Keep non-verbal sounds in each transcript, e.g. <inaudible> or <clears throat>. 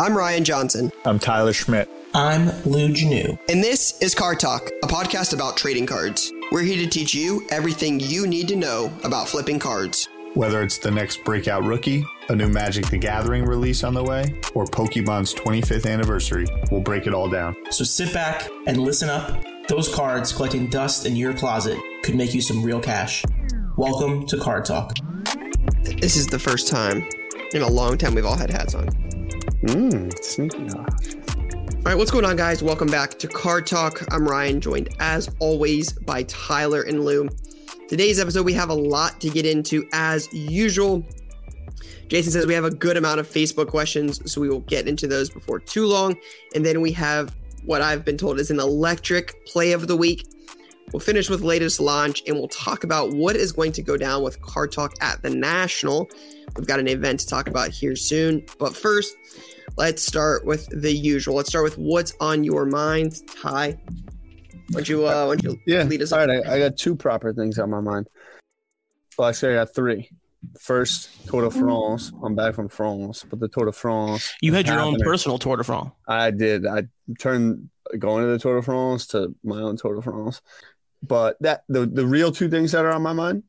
I'm Ryan Johnson, I'm Tyler Schmidt. I'm Lou Janu. and this is Card Talk, a podcast about trading cards. We're here to teach you everything you need to know about flipping cards. Whether it's the next breakout rookie, a new Magic the Gathering release on the way, or Pokemon's 25th anniversary, we'll break it all down. So sit back and listen up. Those cards collecting dust in your closet could make you some real cash. Welcome to Card Talk. This is the first time in a long time we've all had hats on. Mmm, sneaky. All right, what's going on, guys? Welcome back to Card Talk. I'm Ryan, joined as always by Tyler and Lou. Today's episode, we have a lot to get into as usual. Jason says we have a good amount of Facebook questions, so we will get into those before too long. And then we have what I've been told is an electric play of the week. We'll finish with latest launch and we'll talk about what is going to go down with Card Talk at the National. We've got an event to talk about here soon. But first, let's start with the usual. Let's start with what's on your mind, Ty. Why don't you, uh, why don't you Yeah. lead us All right. I, I got two proper things on my mind. Well, actually, I got three. First, Tour de France. I'm back from France, but the Tour de France. You had is your own personal Tour de France. I did. I turned going to the Tour de France to my own Tour de France. But that the the real two things that are on my mind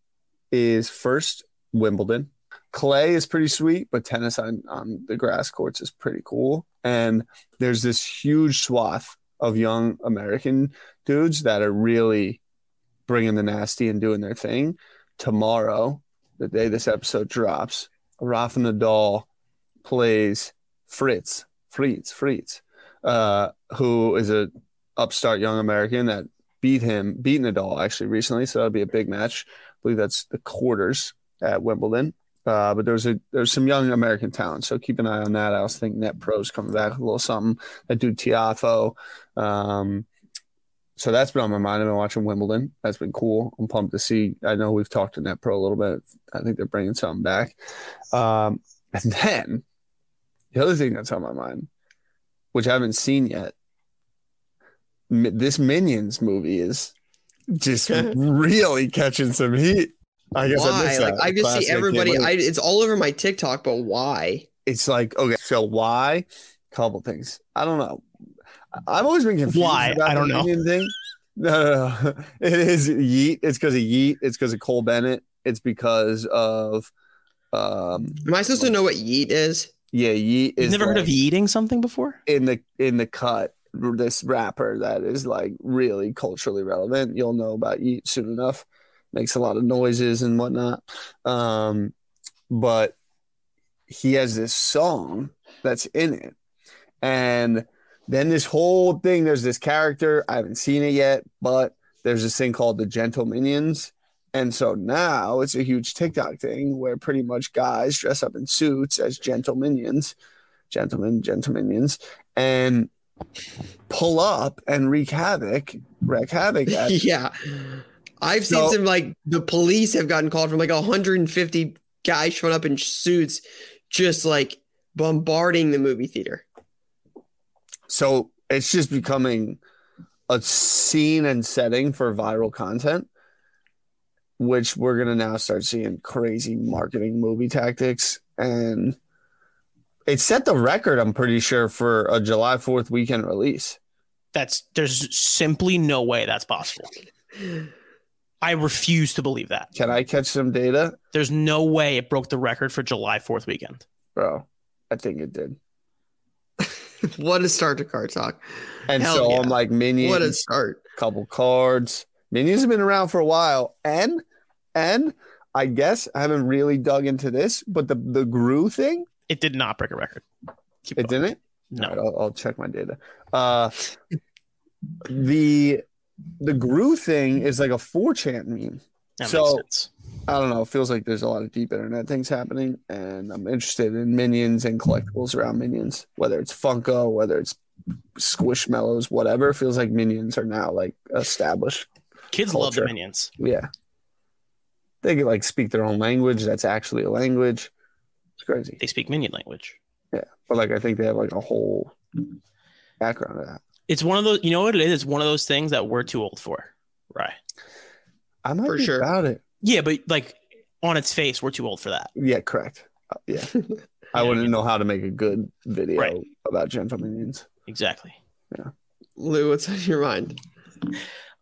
is first Wimbledon. Clay is pretty sweet, but tennis on, on the grass courts is pretty cool. And there's this huge swath of young American dudes that are really bringing the nasty and doing their thing. Tomorrow, the day this episode drops, Rafa Nadal plays Fritz, Fritz, Fritz, uh, who is a upstart young American that beat him, beat Nadal actually recently. So that'll be a big match. I believe that's the quarters at Wimbledon. Uh, but there's a there's some young American talent, so keep an eye on that. I also think Net Pro's coming back with a little something. That dude Tiafoe. Um, so that's been on my mind. I've been watching Wimbledon. That's been cool. I'm pumped to see. I know we've talked to Net Pro a little bit. I think they're bringing something back. Um, and then the other thing that's on my mind, which I haven't seen yet, this Minions movie is just <laughs> really catching some heat. I guess I Why? missed Like that. I just Classic, see everybody. I, it's all over my TikTok, but why? it's like okay, so why? Couple things. I don't know. I- I've always been confused. Why? About I don't the know. Thing. <laughs> No, no, no. <laughs> it is Yeat. It's because of Yeat. It's because of Cole Bennett. It's because of um Am I supposed to know what yeet is? yeah Yeat is You've never heard like of eating something before? in the in the cut this rapper that is like really culturally relevant. You'll know about Yeat soon enough. Makes a lot of noises and whatnot. Um, but he has this song that's in it. And then this whole thing, there's this character. I haven't seen it yet, but there's this thing called the Gentle Minions. And so now it's a huge TikTok thing where pretty much guys dress up in suits as gentle minions, gentlemen, gentle minions, and pull up and wreak havoc, wreak havoc <laughs> yeah. I've So- seen some like the police have gotten called from like 150 guys showing up in suits, just like bombarding the movie theater. So it's just becoming a scene and setting for viral content, which we're gonna now start seeing crazy marketing movie tactics. And it set the record, I'm pretty sure, for a July 4th weekend release. That's there's simply no way that's possible. <laughs> I refuse to believe that. Can I catch some data? There's no way it broke the record for July 4th weekend. Bro, I think it did. <laughs> what a start to card talk. And Hell so yeah. I'm like minions, What a start. couple cards. Minions have been around for a while, and and I guess I haven't really dug into this, but the the Gru thing, It did not break a record. Keep it going. didn't. No. All right, I'll, I'll check my data. Uh, <laughs> the the Gru thing is like a 4chan meme. That So-. I don't know. It feels like there's a lot of deep internet things happening, and I'm interested in minions and collectibles around minions, whether it's Funko, whether it's Squishmallows, whatever. It feels like minions are now like established. Kids love the minions. Yeah. They can like speak their own language. That's actually a language. It's crazy. They speak minion language. Yeah. But like I think they have like a whole background of that. It's one of those, you know what it is? It's one of those things that we're too old for. Right. I might For be sure. about it. Yeah, but like on its face, we're too old for that. Yeah, correct. Uh, yeah. <laughs> I wouldn't know how to make a good video Right. about gentle minions. Exactly. Yeah, Lou, what's on your mind?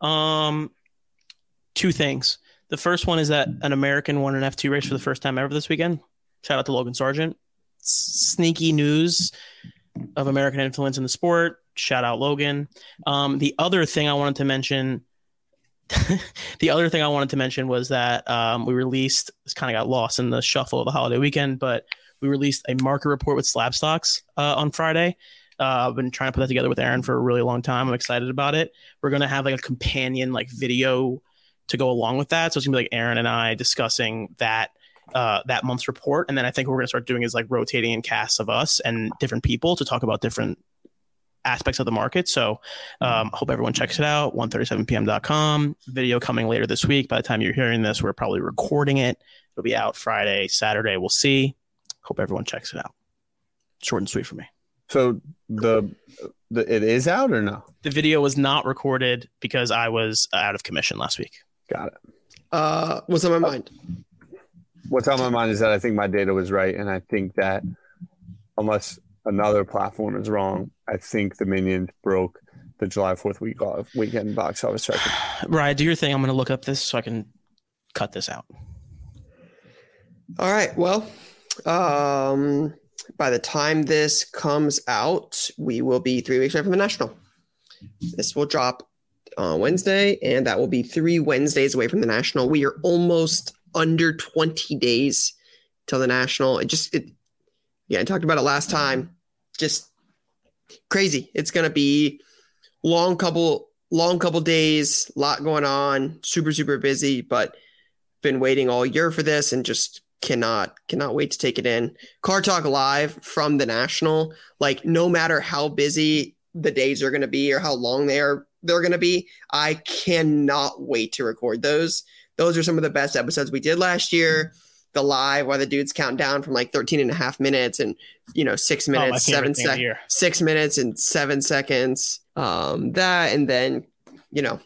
Um, two things. The first one is that an American won an F2 race for the first time ever this weekend. Shout out to Logan Sargent. Sneaky news of American influence in the sport. Shout out Logan. Um, the other thing I wanted to mention, <laughs> the other thing I wanted to mention was that um, we released. This kind of got lost in the shuffle of the holiday weekend, but we released a market report with Slabstox uh, on Friday. Uh, I've been trying to put that together with Aaron for a really long time. I'm excited about it. We're gonna have like a companion like video to go along with that. So it's gonna be like Aaron and I discussing that uh, that month's report, and then I think what we're gonna start doing is like rotating in casts of us and different people to talk about different aspects of the market. So um, hope everyone checks it out. 137pm.com. Video coming later this week. By the time you're hearing this, we're probably recording it. It'll be out Friday, Saturday. We'll see. Hope everyone checks it out. Short and sweet for me. So the, the it is out or no? The video was not recorded because I was out of commission last week. Got it. Uh, what's on my mind? What's on my mind is that I think my data was right, and I think that unless another platform is wrong, I think the minions broke the July Fourth week off weekend box office record. Right, do your thing. I'm going to look up this so I can cut this out. All right. Well, um, by the time this comes out, we will be three weeks away from the national. This will drop on Wednesday, and that will be three Wednesdays away from the national. We are almost under 20 days till the national. It just, it, yeah, I talked about it last time. Just crazy. It's going to be long couple, long couple days, lot going on, super, super busy, but been waiting all year for this and just cannot cannot wait to take it in. Card talk live from the national like no matter how busy the days are going to be or how long they are they're going to be i cannot wait to record those. Those are some of the best episodes we did last year the live where the dudes count down from like 13 and a half minutes and you know six minutes favorite seven thing of the seconds six minutes and seven seconds um that and then you know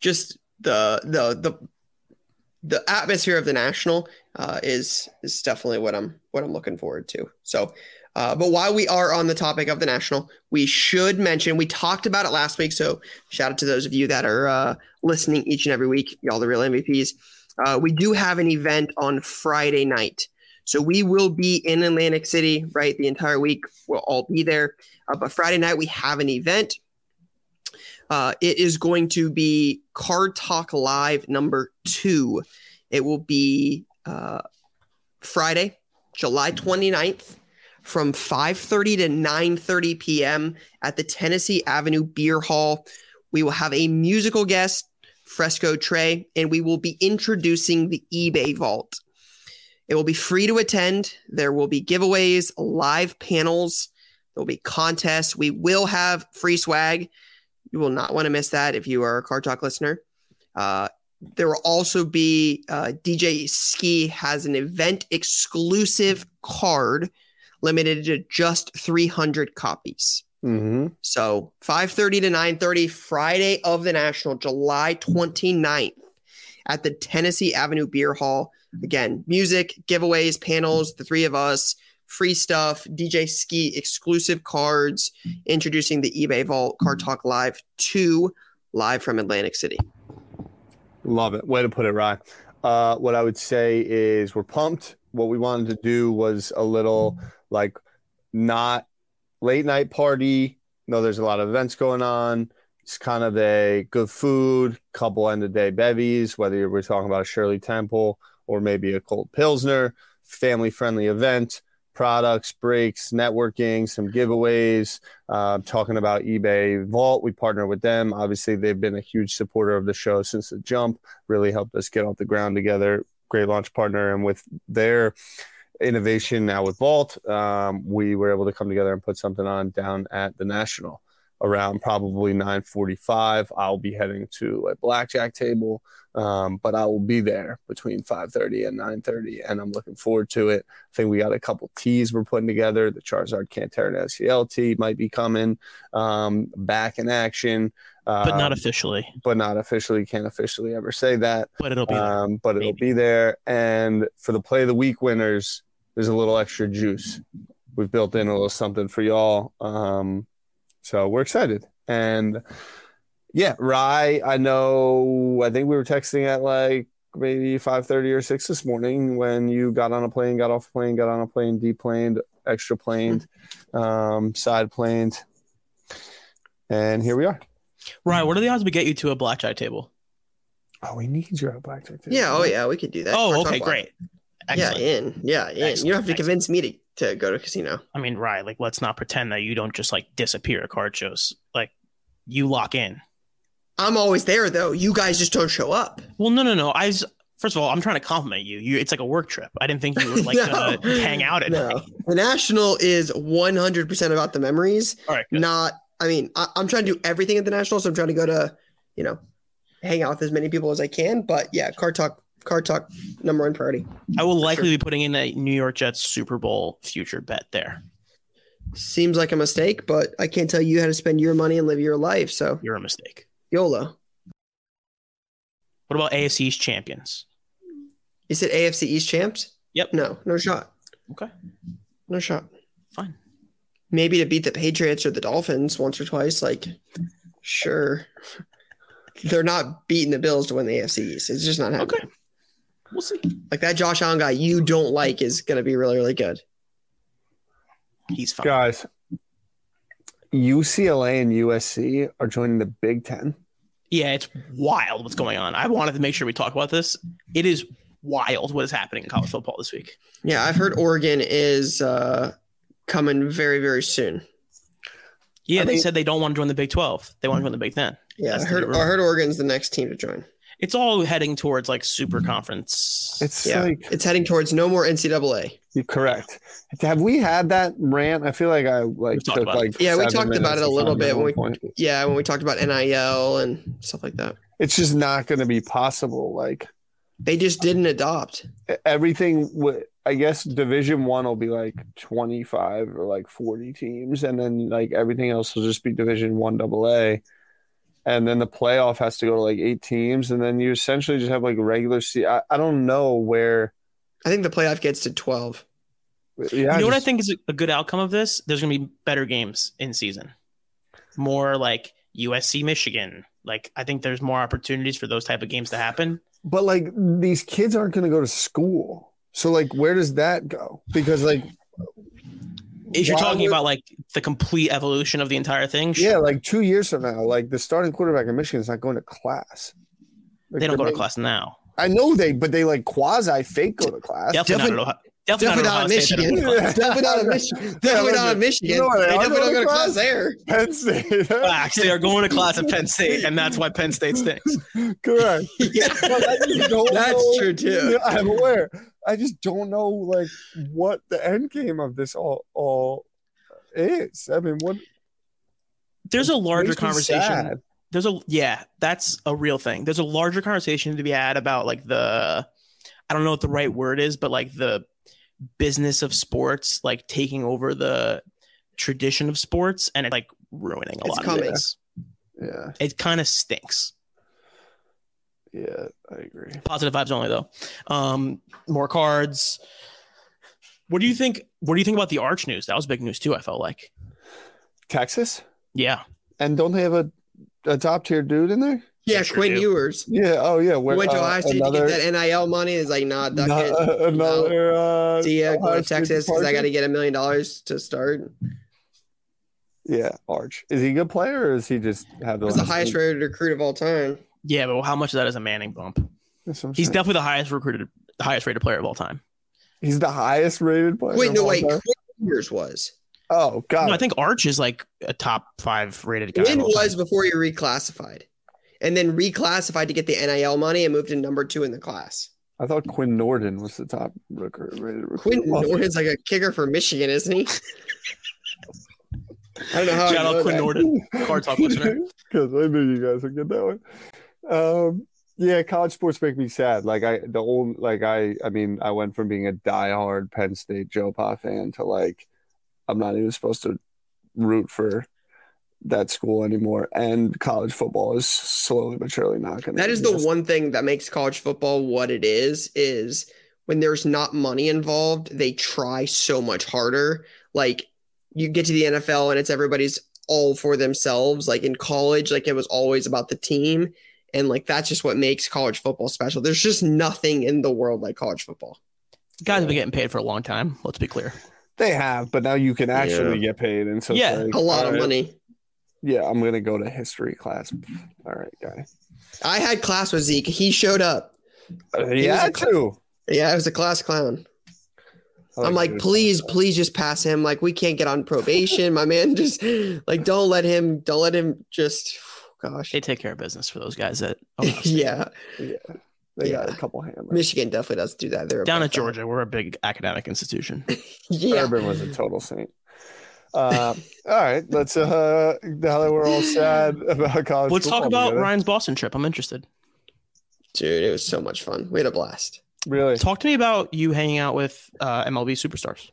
just the the the the atmosphere of the national uh, is is definitely what I'm what I'm looking forward to. So, uh, but while we are on the topic of the national, we should mention we talked about it last week. So, shout out to those of you that are uh, listening each and every week, y'all the real MVPs. Uh, we do have an event on Friday night, so we will be in Atlantic City right the entire week. We'll all be there, uh, but Friday night we have an event. Uh, it is going to be Card Talk Live number two. It will be uh, Friday, July 29th from 5:30 to 9:30 p.m. at the Tennessee Avenue Beer Hall. We will have a musical guest, Fresco Trey, and we will be introducing the eBay Vault. It will be free to attend. There will be giveaways, live panels, there will be contests. We will have free swag. You will not want to miss that if you are a Card Talk listener. Uh, there will also be uh, DJ Skee has an event exclusive card limited to just 300 copies. Mm-hmm. So 5:30 to 9:30 Friday of the National, July 29th at the Tennessee Avenue Beer Hall. Again, music, giveaways, panels, the three of us, free stuff, DJ Skee exclusive cards, introducing the eBay Vault Card Talk Live 2 live from Atlantic City. Love it. Way to put it, Rye. Uh, what I would say is we're pumped. What we wanted to do was a little like not late night party. You know, there's a lot of events going on. It's kind of a good food, couple end of day bevies, whether we're talking about a Shirley Temple or maybe a cold Pilsner, family friendly event, products, breaks, networking, some giveaways, uh, talking about eBay Vault. We partner with them. Obviously, they've been a huge supporter of the show since the jump, really helped us get off the ground together. Great launch partner. And with their innovation now with Vault, um, we were able to come together and put something on down at the National around probably 9:45. I'll be heading to a blackjack table, um, but I will be there between 5:30 and 9:30, and I'm looking forward to it. I think we got a couple teas we're putting together. The Charizard Cantera and SEL tee might be coming um, back in action, but not um, officially. but not officially. Can't officially ever say that But it'll be there. um, but it'll Maybe. be there. And for the play of the week winners, there's a little extra juice. we've built in a little something for y'all. Um, so we're excited. And yeah, Rye, I know I think we were texting at like maybe 5:30 or 6 this morning when you got on a plane, got off a plane, got on a plane, deplaned, extra planed, um, side planed. And here we are. Ryan, what are the odds we get you to a blackjack table? Oh, we need you at blackjack. too. Yeah, oh yeah, we could do that. Oh, Car okay, Live. Great. Yeah, Excellent. in. Yeah, in. you don't have to excellent. convince me to, to go to casino. I mean, right? Like, let's not pretend that you don't just like disappear at card shows. Like, you lock in. I'm always there though. You guys just don't show up. Well, no, no, no. I was first of all, I'm trying to compliment you. You, it's like a work trip. I didn't think you were like <laughs> No. gonna hang out at No, night. the national is 100% about the memories, All right, good. not. I mean, I, I'm trying to do everything at the national, so I'm trying to go to, you know, hang out with as many people as I can. But yeah, card talk, card talk, number one priority. I will likely be putting in a New York Jets Super Bowl future bet there. Seems like a mistake, but I can't tell you how to spend your money and live your life. So You're a mistake. YOLO. What about AFC East champions? You said AFC East champs? Yep. No, no shot. Okay, No shot. fine. Maybe to beat the Patriots or the Dolphins once or twice. Like, sure. They're not beating the Bills to win the AFC East. It's just not happening. Okay, we'll see. Like that Josh Allen guy you don't like is going to be really, really good. He's fine. Guys, UCLA and USC are joining the Big Ten. Yeah, it's wild what's going on. I wanted to make sure we talk about this. It is wild what is happening in college football this week. Yeah, I've heard Oregon is uh, coming very, very soon. Yeah, I they mean- said they don't want to join the Big 12. They want to join the Big 10. Yeah, That's I heard. I heard Oregon's the next team to join. It's all heading towards like super mm-hmm. conference. It's Yeah, like it's heading towards no more NCAA. you're correct. Have we had that rant? I feel like I like talked took about like Yeah, we talked about it a little bit when we- point. Yeah, when we talked about NIL and stuff like that, It's just not going to be possible. Like they just didn't adopt. everything, w- I guess Division One will be like 25 or like 40 teams, and then like everything else will just be Division One Double A. And then the playoff has to go to like eight teams, and then you essentially just have like regular. Se- I, I don't know where. I think the playoff gets to twelve. Yeah, you know what I think is a good outcome of this? There's going to be better games in season. More like USC Michigan. Like I think there's more opportunities for those type of games to happen. But like these kids aren't going to go to school. So like where does that go? Because like If you're talking would- about like the complete evolution of the entire thing, sure. yeah, like 2 years from now, like the starting quarterback in Michigan is not going to class. Like, they don't go to they- class now. I know they but they like quasi fake go to class. Definitely, not at Ohio- definitely, Definitely not not at in Michigan. Definitely not in Michigan. Definitely not in Michigan. You know they they definitely don't go to to class class? there. Penn State. <laughs> Facts. They are going to class at Penn State, and that's why Penn State stinks. Correct. <laughs> Yeah, But I just don't that's know- true too. Yeah, I'm aware. I just don't know like what the end game of this all all is. I mean, what There's a larger conversation. sad. there's a yeah that's a real thing there's a larger conversation to be had about like the i don't know what the right word is but like the business of sports like taking over the tradition of sports and it like ruining a It's lot coming. of things Yeah, it kind of stinks yeah, I agree. positive vibes only though um more cards what do you think what do you think about the arch news that was big news too i felt like Texas, yeah and don't they have a, a top tier dude in there? Yeah, Sure Quinn do. Ewers. Yeah. Oh yeah. Who Where, went to uh, State another, to get that NIL money. Is like, nah, duck no- it. another. <laughs> Uh, See ya, go to Texas because I got to get a million dollars to start. Yeah, Arch. Is he a good player, or is he just have the He's the highest rated recruit of all time. Yeah but how much of that is a manning bump That's what I'm he's saying. definitely the highest recruited the highest rated player of all time he's the highest rated player. Wait, of no, all wait. time? Quinn Ewers was. Oh God. No, I think Arch is like a top five rated guy. Quinn of all time. was before he reclassified, and then reclassified to get the NIL money and moved to number two in the class. I thought Quinn Nordin was the top recruit, rated recruit. Quinn oh. Nordin's like a kicker for Michigan, isn't he? <laughs> I don't know how. I Shout know out Quinn that. Nordin, Card Talk listener. <laughs> Because I knew you guys would get that one. Um, yeah, college sports make me sad. Like I, the old, like I, I mean, I went from being a diehard Penn State Joe Pa fan to like, I'm not even supposed to root for that school anymore. And college football is slowly but surely not going to. That is the one thing that makes college football what it is. Is when there's not money involved, they try so much harder. Like you get to the NFL and it's everybody's all for themselves. Like in college, like it was always about the team. And like that's just what makes college football special. There's just nothing in the world like college football. Guys have been getting paid for a long time. Let's be clear. They have, but now you can actually get paid, and so it's Yeah, like, A lot of right, money. Yeah, I'm gonna go to history class. All right, guy. I had class with Zeke. He showed up. Uh, was yeah, a- too. Yeah, it was a class clown. I I'm like, please, please just pass him. Like, we can't get on probation. My man, just like, don't let him, don't let him just, gosh. They take care of business for those guys at Ohio State. yeah. They got yeah. a couple hammers. Michigan definitely doesn't do that. They're down above at that. Georgia. We're a big academic institution. <laughs> Yeah. Urban was a total saint. Uh, <laughs> all right, let's. Uh, now that we're all sad <laughs> about college, Let's talk about together. Ryan's Boston trip. I'm interested. Dude, it was so much fun. We had a blast. Really, Talk to me about you hanging out with uh, MLB superstars.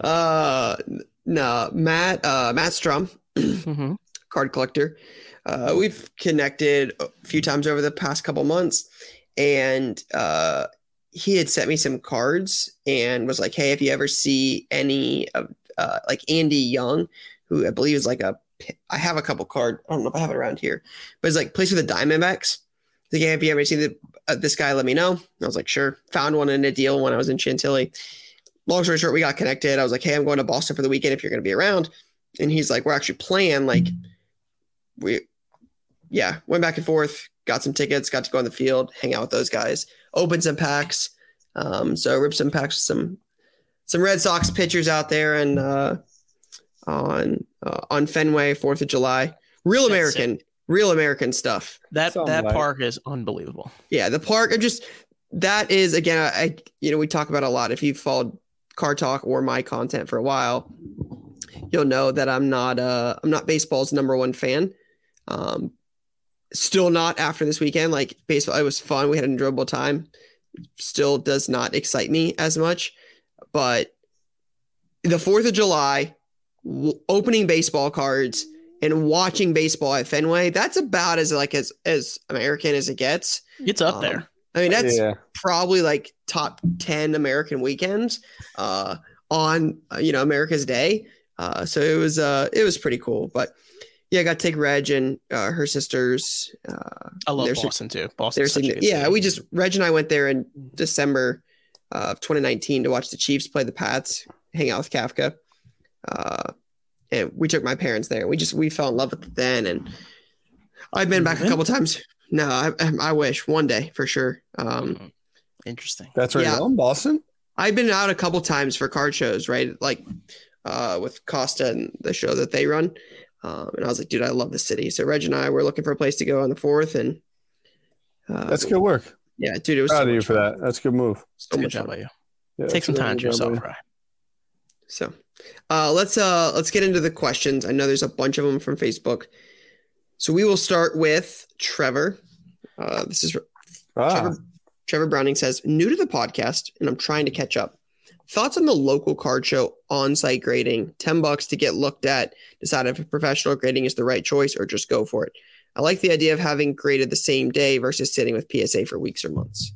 uh, no, Matt, uh, Matt Strahm, <clears throat> Mm-hmm. Card collector. Uh, we've connected a few times over the past couple months, and uh, he had sent me some cards and was like, "Hey, if you ever see any of uh, like Andy Young, who I believe is like a, I have a couple card. I don't know if I have it around here, but it's like plays for the Diamondbacks. Like, hey, if you ever see the, uh, this guy, let me know. I was like, sure. Found one in a deal when I was in Chantilly. Long story short, we got connected. I was like, hey, I'm going to Boston for the weekend if you're going to be around. And he's like, we're actually playing. Like, we, yeah, went back and forth, got some tickets, got to go on the field, hang out with those guys, open some packs. Um, so ripped some packs with some some Red Sox pitchers out there and uh, on uh, on Fenway, Fourth of July. Real That's American, real American stuff. That Something that like- park is unbelievable. Yeah, the park. I'm just that is again. I you know we talk about a lot. If you've followed Card Talk or my content for a while, you'll know that I'm not uh I'm not baseball's number one fan. Um, still not after this weekend. Like baseball, it was fun. We had an enjoyable time. Still does not excite me as much, but the Fourth of July, w- opening baseball cards and watching baseball at Fenway, that's about as like as as American as it gets. It's up Um, there. I mean, that's yeah, probably like top 10 American weekends uh, on, uh, you know, America's Day. Uh, so it was, uh, it was pretty cool, but yeah, I got to take Reg and uh, her sisters. Uh, I love there's- Boston too. Boston. there's signi- yeah, we just, Reg and I went there in December of 2019 to watch the Chiefs play the Pats, hang out with Kafka. Uh, and we took my parents there. We just, we fell in love with it then. And I've been back a Mhm. couple times. No, I, I wish one day for sure. Um, Mhm. Interesting. that's right. yeah. Yeah. in Boston. I've been out a couple times for card shows, right? Like uh, with Costa and the show that they run. Um, and I was like, dude, I love the city. So Reg and I were looking for a place to go on the fourth, and uh, That's good work. Yeah, dude, it was Proud so of you for fun. that. That's a good move. So Good much job fun. by you. Yeah, Take some time to yourself, good. Ryan. So uh, let's uh, let's get into the questions. I know there's a bunch of them from Facebook. So we will start with Trevor. Uh, this is Ah, Trevor, Trevor Browning says, new to the podcast, and I'm trying to catch up. Thoughts on the local card show on-site grading? Ten bucks to get looked at, decide if a professional grading is the right choice, or just go for it. I like the idea of having graded the same day versus sitting with PSA for weeks or months.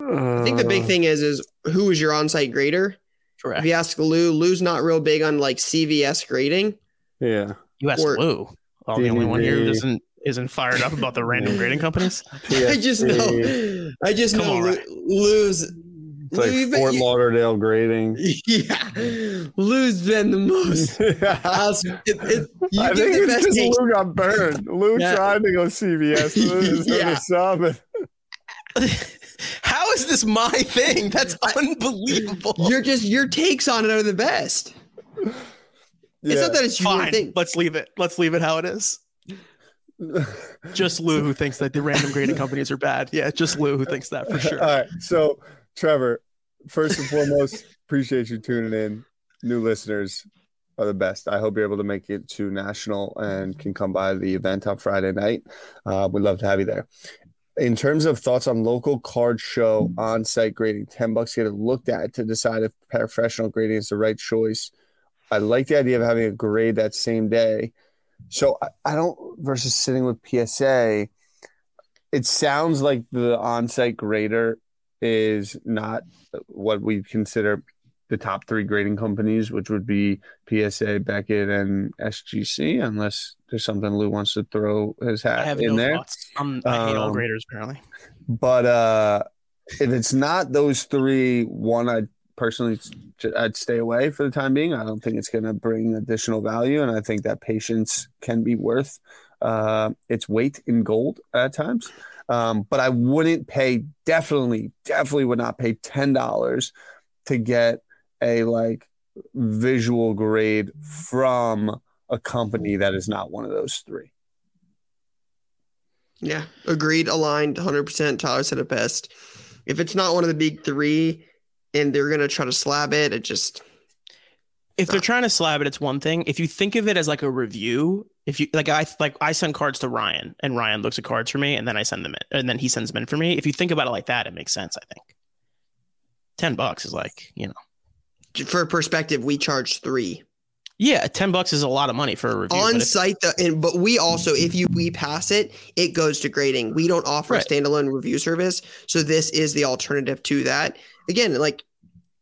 I think the big uh, thing is is who is your on-site grader? If you ask Lou, Lou's not real big on like CVS grading. Yeah. You ask or- Lou. Oh, the only one here who doesn't isn't fired up about the random grading companies. <laughs> I just know, I just Come know on, Lou, Lou's It's like Lou, you bet Fort you- Lauderdale grading. <laughs> Yeah, Lou's been the most. <laughs> I Us- it- it- you think it's best because. Lou got burned. Lou Yeah. tried to go CVS. Lou <laughs> was Yeah. yeah. sub. How is this my thing? That's unbelievable. You're just your takes on it are the best. It's not that it's your Fine. thing. Let's leave it. Let's leave it how it is. Just Lou who thinks that the random grading companies are bad. Yeah, just Lou who thinks that for sure. All right. So, Trevor, first and foremost, <laughs> appreciate you tuning in. New listeners are the best. I hope you're able to make it to national and can come by the event on Friday night. Uh, we'd love to have you there. In terms of thoughts on local card show on site grading, 10 bucks to get it looked at to decide if professional grading is the right choice. I like the idea of having a grade that same day. So I, I don't versus sitting with PSA. it sounds like the on-site grader is not what we consider the top three grading companies, which would be PSA, Beckett, and SGC, unless there's something Lou wants to throw his I hat in no there. I'm, I hate all Um, graders apparently. But uh, if it's not those three, one I'd personally I'd stay away for the time being. I don't think it's going to bring additional value, and I think that patience can be worth uh, its weight in gold at times. Um, but I wouldn't pay definitely, definitely would not pay ten dollars to get a like visual grade from a company that is not one of those three. Yeah, agreed, aligned, 100%. Tyler said it best. If it's not one of the big three and they're going to try to slab it, it just, If they're trying to slab it, it's one thing. If you think of it as like a review, if you like, I like I send cards to Ryan, and Ryan looks at cards for me, and then I send them in, and then he sends them in for me. If you think about it like that, it makes sense. I think ten bucks is like you know, for perspective, we charge three. yeah, ten bucks is a lot of money for a review. but on if- site the and but we also if you we pass it it goes to grading we don't offer Right. a standalone review service so this is the alternative to that again like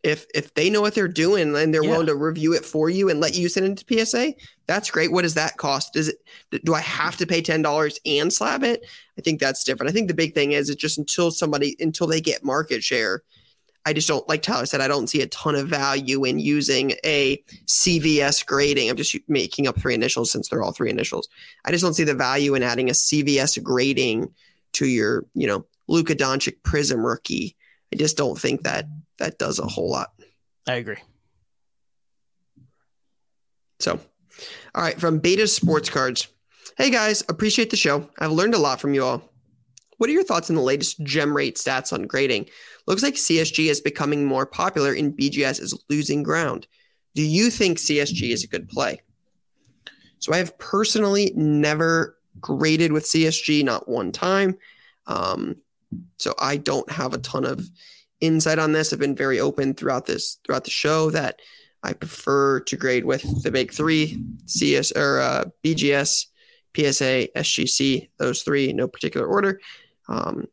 if if they know what they're doing and they're Yeah. willing to review it for you and let you send it to psa that's great what does that cost does it do i have to pay $10 and slab it i think that's different i think the big thing is it's just until somebody until they get market share I just don't like Tyler said. I don't see a ton of value in using a CVS grading. I'm just making up three initials since they're all three initials. I just don't see the value in adding a CVS grading to your, you know, Luka Doncic Prism rookie. I just don't think that that does a whole lot. I agree. So, all right, from Beta Sports Cards. Hey guys, appreciate the show. I've learned a lot from you all. What are your thoughts on the latest gem rate stats on grading? Looks like CSG is becoming more popular and BGS is losing ground. Do you think CSG is a good play? So I have personally never graded with CSG, not one time. Um, so I don't have a ton of insight on this. I've been very open throughout this throughout the show that I prefer to grade with the big three: CS or uh, BGS, PSA, SGC. Those three, no particular order. Um,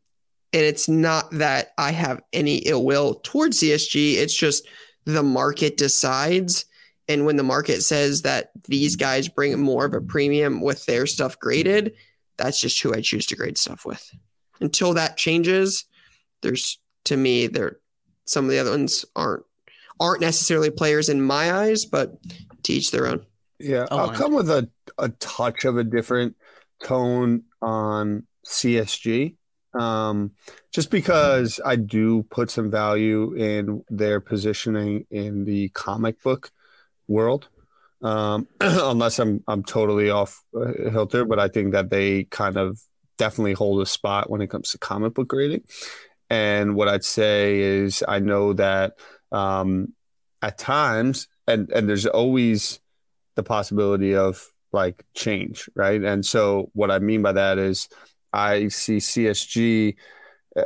and it's not that I have any ill will towards CSG. It's just the market decides. And when the market says that these guys bring more of a premium with their stuff graded, that's just who I choose to grade stuff with. Until that changes, there's to me there some of the other ones aren't aren't necessarily players in my eyes, but to each their own. Yeah, Oh, I'll come with a, a touch of a different tone on CSG. Um, just because I do put some value in their positioning in the comic book world. Um, <clears throat> unless I'm I'm totally off uh, Hilter, but I think that they kind of definitely hold a spot when it comes to comic book grading. And what I'd say is I know that um, at times, and and there's always the possibility of like change, right? And so what I mean by that is I see CSG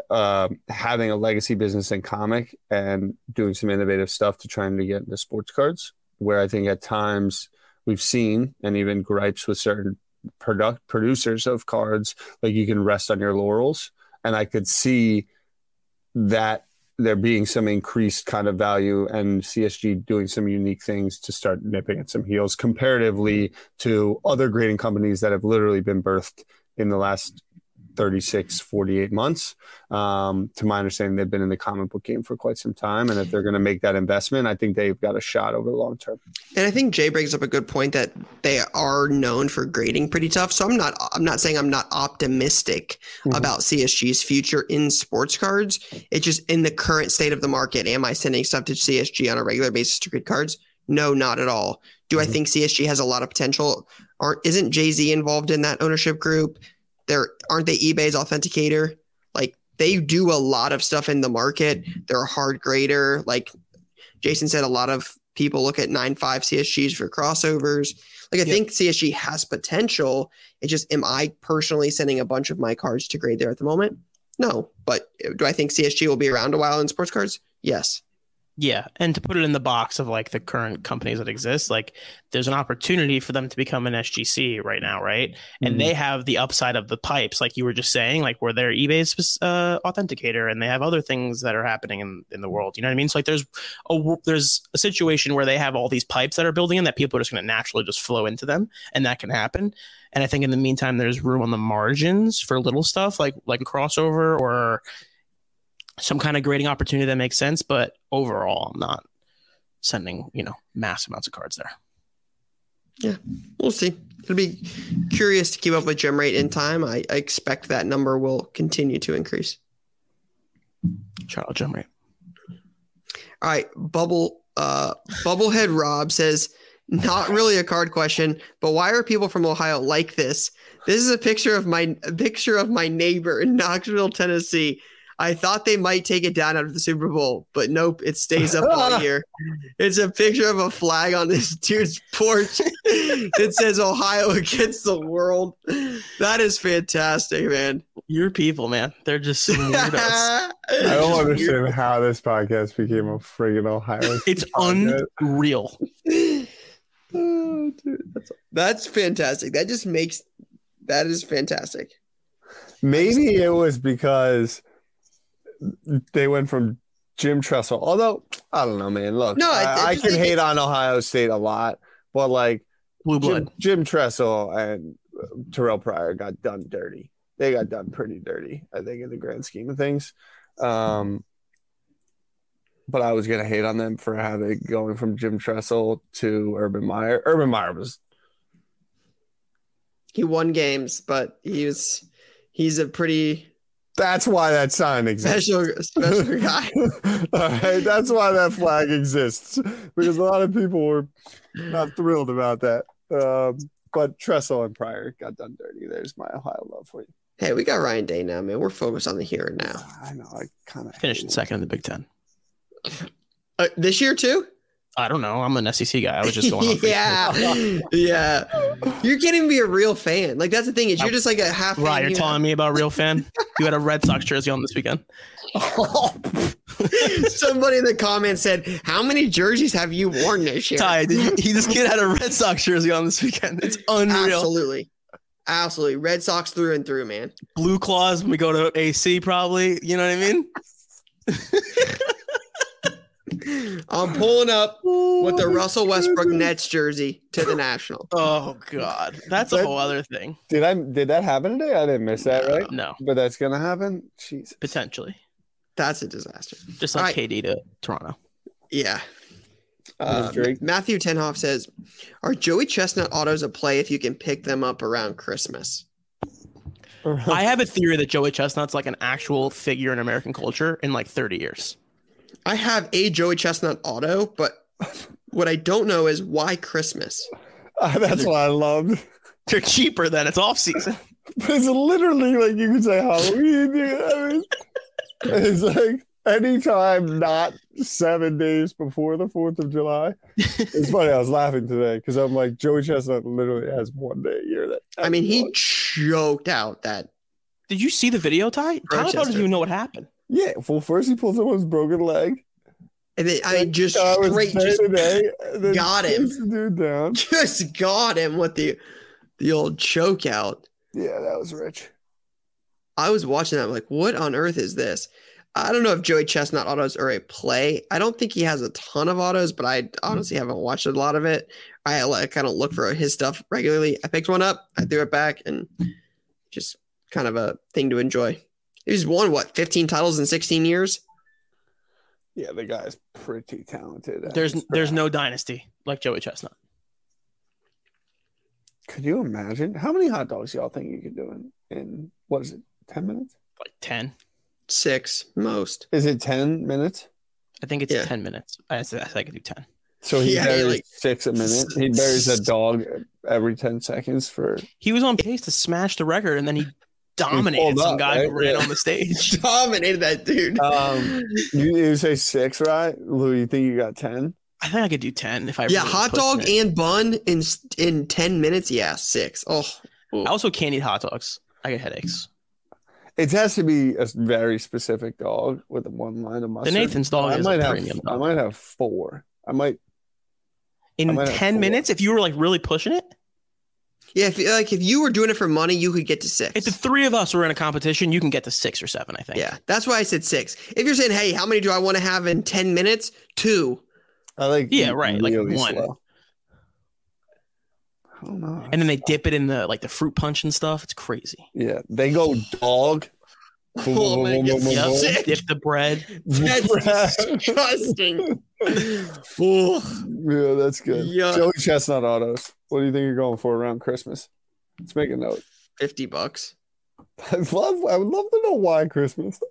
uh, having a legacy business in comic and doing some innovative stuff to trying to get into sports cards. Where I think at times we've seen and even gripes with certain product producers of cards, like you can rest on your laurels, and I could see that there being some increased kind of value and CSG doing some unique things to start nipping at some heels comparatively to other grading companies that have literally been birthed in the last 36, 48 months. Um, to my understanding, they've been in the comic book game for quite some time. And if they're going to make that investment, I think they've got a shot over the long term. And I think Jay brings up a good point that they are known for grading pretty tough. So I'm not I'm not saying I'm not optimistic Mhm. about CSG's future in sports cards. It's just in the current state of the market. Am I sending stuff to CSG on a regular basis to grade cards? No, not at all. Do I Mhm. think CSG has a lot of potential? Aren't isn't Jay Z involved in that ownership group? They're aren't they eBay's authenticator? Like they do a lot of stuff in the market. Mm-hmm. They're a hard grader. Like Jason said, a lot of people look at 9.5 CSGs for crossovers. Like I think CSG has potential. It's just, am I personally sending a bunch of my cards to grade there at the moment? No. But do I think CSG will be around a while in sports cards? Yes. Yeah, and to put it in the box of like the current companies that exist, like there's an opportunity for them to become an SGC right now, right? And Mhm. they have the upside of the pipes, like you were just saying, like where they're eBay's uh, authenticator, and they have other things that are happening in, in the world. You know what I mean? So like there's a there's a situation where they have all these pipes that are building in that people are just going to naturally just flow into them, and that can happen. And I think in the meantime, there's room on the margins for little stuff like like crossover or some kind of grading opportunity that makes sense. But overall, I'm not sending you know mass amounts of cards there. Yeah, we'll see. It'll be curious to keep up with gem rate in time. I, I expect that number will continue to increase. Shout out GemRate. All right, bubble uh bubblehead Rob says not really a card question, but why are people from Ohio like this? This is a picture of my a picture of my neighbor in Knoxville, Tennessee. I thought they might take it down after the Super Bowl, but nope, it stays up all <laughs> year. It's a picture of a flag on this dude's porch. <laughs> it says Ohio against the world. That is fantastic, man. Your people, man, they're just some weirdos. <laughs> I don't understand how this podcast became a friggin' Ohio. it's podcast. unreal. Oh, dude, that's, that's fantastic. That just makes that is fantastic. Maybe it was because they went from Jim Tressel. Although I don't know, man. Look, No, I- I, I I can hate on Ohio State a lot, but like Blue Jim, blood. Jim Tressel and Terrelle Pryor got done dirty. They got done pretty dirty, I think, in the grand scheme of things. Um, but I was gonna hate on them for having going from Jim Tressel to Urban Meyer. Urban Meyer was He won games, but he was he's a pretty that's why that sign exists. special special <laughs> guy. All right, that's why that flag exists because a lot of people were not thrilled about that. Um, but Tressel and Pryor got done dirty. There's my Ohio love for you. Hey, we got Ryan Day now, man. We're focused on the here and now. I know. I kind of Finished second in the Big Ten. Uh, this year too? I don't know. I'm an SEC guy. I was just going. on <laughs> yeah, <laughs> yeah. You can't even be a real fan. Like that's the thing is you're just like a half. Right, you're telling me about a real fan. You had a Red Sox jersey on this weekend. Oh. <laughs> Somebody in the comments said, "How many jerseys have you worn this year?" Ty, you, he, this kid had a Red Sox jersey on this weekend. It's unreal. Absolutely, absolutely. Red Sox through and through, man. BlueClaws when we go to AC, probably. You know what I mean? I'm pulling up with the Russell Westbrook Nets jersey to the National. <laughs> Oh God, that's a whole other thing. Did I did that happen today? I didn't miss that, right? No, But that's gonna happen. Jeez. potentially, That's a disaster. just like All right. KD to Toronto. Yeah. Uh, Matthew Tenhoff says, "Are Joey Chestnut autos a play if you can pick them up around Christmas?" I have a theory that Joey Chestnut's like an actual figure in American culture in like 30 years. I have a Joey Chestnut auto, but what I don't know is why Christmas. Uh, <laughs> that's what I love. They're cheaper than it's off season. But <laughs> it's literally like you could say Halloween. dude. I mean, <laughs> it's like anytime not seven days before the Fourth of July. It's funny. I was laughing today because I'm like Joey Chestnut literally has one day a year that. I mean, he choked out that. Did you see the video, Ty? Tyler Rochester. doesn't even know what happened. Yeah. Well, first he pulls someone's broken leg. And then, I mean, just straight, just, to day, and then got him. dude down. just got him with the the old choke out. Yeah, that was rich. I was watching that. I'm like, what on earth is this? I don't know if Joey Chestnut autos are a play. I don't think he has a ton of autos, but I honestly haven't watched a lot of it. I like kind of look for his stuff regularly. I picked one up, I threw it back, and just kind of a thing to enjoy. He's won what 15 titles in 16 years. Yeah, the guy's pretty talented. There's there's no dynasty like Joey Chestnut. Could you imagine how many hot dogs y'all think you could do in, in what is it, 10 minutes? Like 10. Six most. Is it 10 minutes? I think it's Yeah. 10 minutes. I, said I could do 10. So he Yeah, buries like- six a minute. He buries a dog every 10 seconds for. He was on pace to smash the record and then he dominated some up, guy who ran Yeah. on the <laughs> stage. Dominated that dude. Um, you, you say six, right? Lou, you think you got 10? I think I could do 10 if I yeah, really hot dog it. and bun in in 10 minutes. Yeah, six. Oh, I also can't eat hot dogs. I get headaches. It has to be a very specific dog with one line of The mustard. Nathan's dog I is might a have. premium I might have four. I might. I In might have ten four. minutes, if you were like really pushing it, Yeah, if like if you were doing it for money, you could get to six. if the three of us were in a competition, you can get to six or seven. I think. yeah, that's why I said six. If you're saying, hey, how many do I want to have in ten minutes? Two. I like. Yeah, right, like one. slow. I don't know. And then they dip it in the like the fruit punch and stuff. It's crazy. Yeah, they go dog. Boom, Oh, boom, man, boom, it boom, gets boom, boom. sick. Dip the bread. That's <laughs> disgusting. Ugh. Yeah, that's good. Yeah. Joey Chestnut autos. What do you think you're going for around Christmas? Let's make a note. Fifty bucks. <laughs> I'd love. I would love to know why Christmas. <laughs>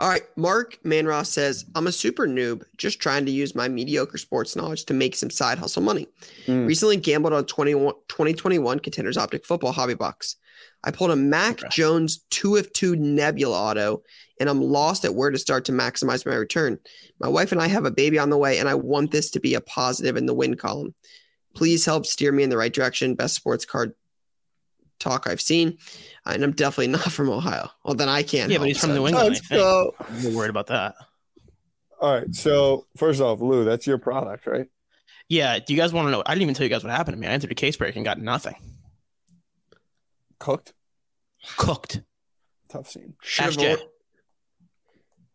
All right, Mark Manross says, I'm a super noob, just trying to use my mediocre sports knowledge to make some side hustle money. Mm. Recently gambled on 21 2021 Contenders Optic Football Hobby Box. I pulled a Mac Okay. Jones 2 of 2 Nebula auto, and I'm lost at where to start to maximize my return. My wife and I have a baby on the way, and I want this to be a positive in the win column. Please help steer me in the right direction. Best sports card talk I've seen. Uh, and I'm definitely <laughs> not from Ohio. Well, then I can't. Yeah, but help, he's from so- New England. I Let's think. go. You're worried about that. All right. So first off, Lou, that's your product, right? Yeah. Do you guys want to know? I didn't even tell you guys what happened to me. I entered a case break and got nothing. Cooked. Cooked. Tough scene. Should've Ask Jay.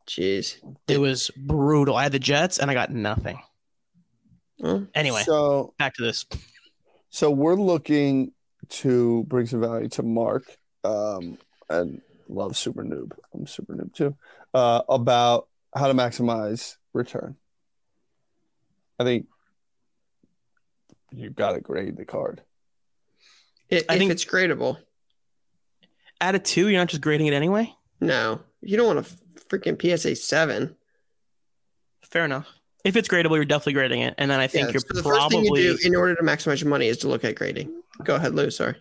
Jeez. It was brutal. I had the Jets and I got nothing. Well, Anyway, So back to this. so we're looking to bring some value to Mark. Um, and love super noob. I'm super noob too. Uh, about how to maximize return. I think you've got to grade the card. if, I if think- it's gradable, Add a two. You're not just grading it anyway. no, you don't want a freaking PSA seven. Fair enough. If it's gradable, you're definitely grading it. And then I think Yeah, you're so the first thing probably. you do in order to maximize your money is to look at grading. Go ahead, Lou. Sorry.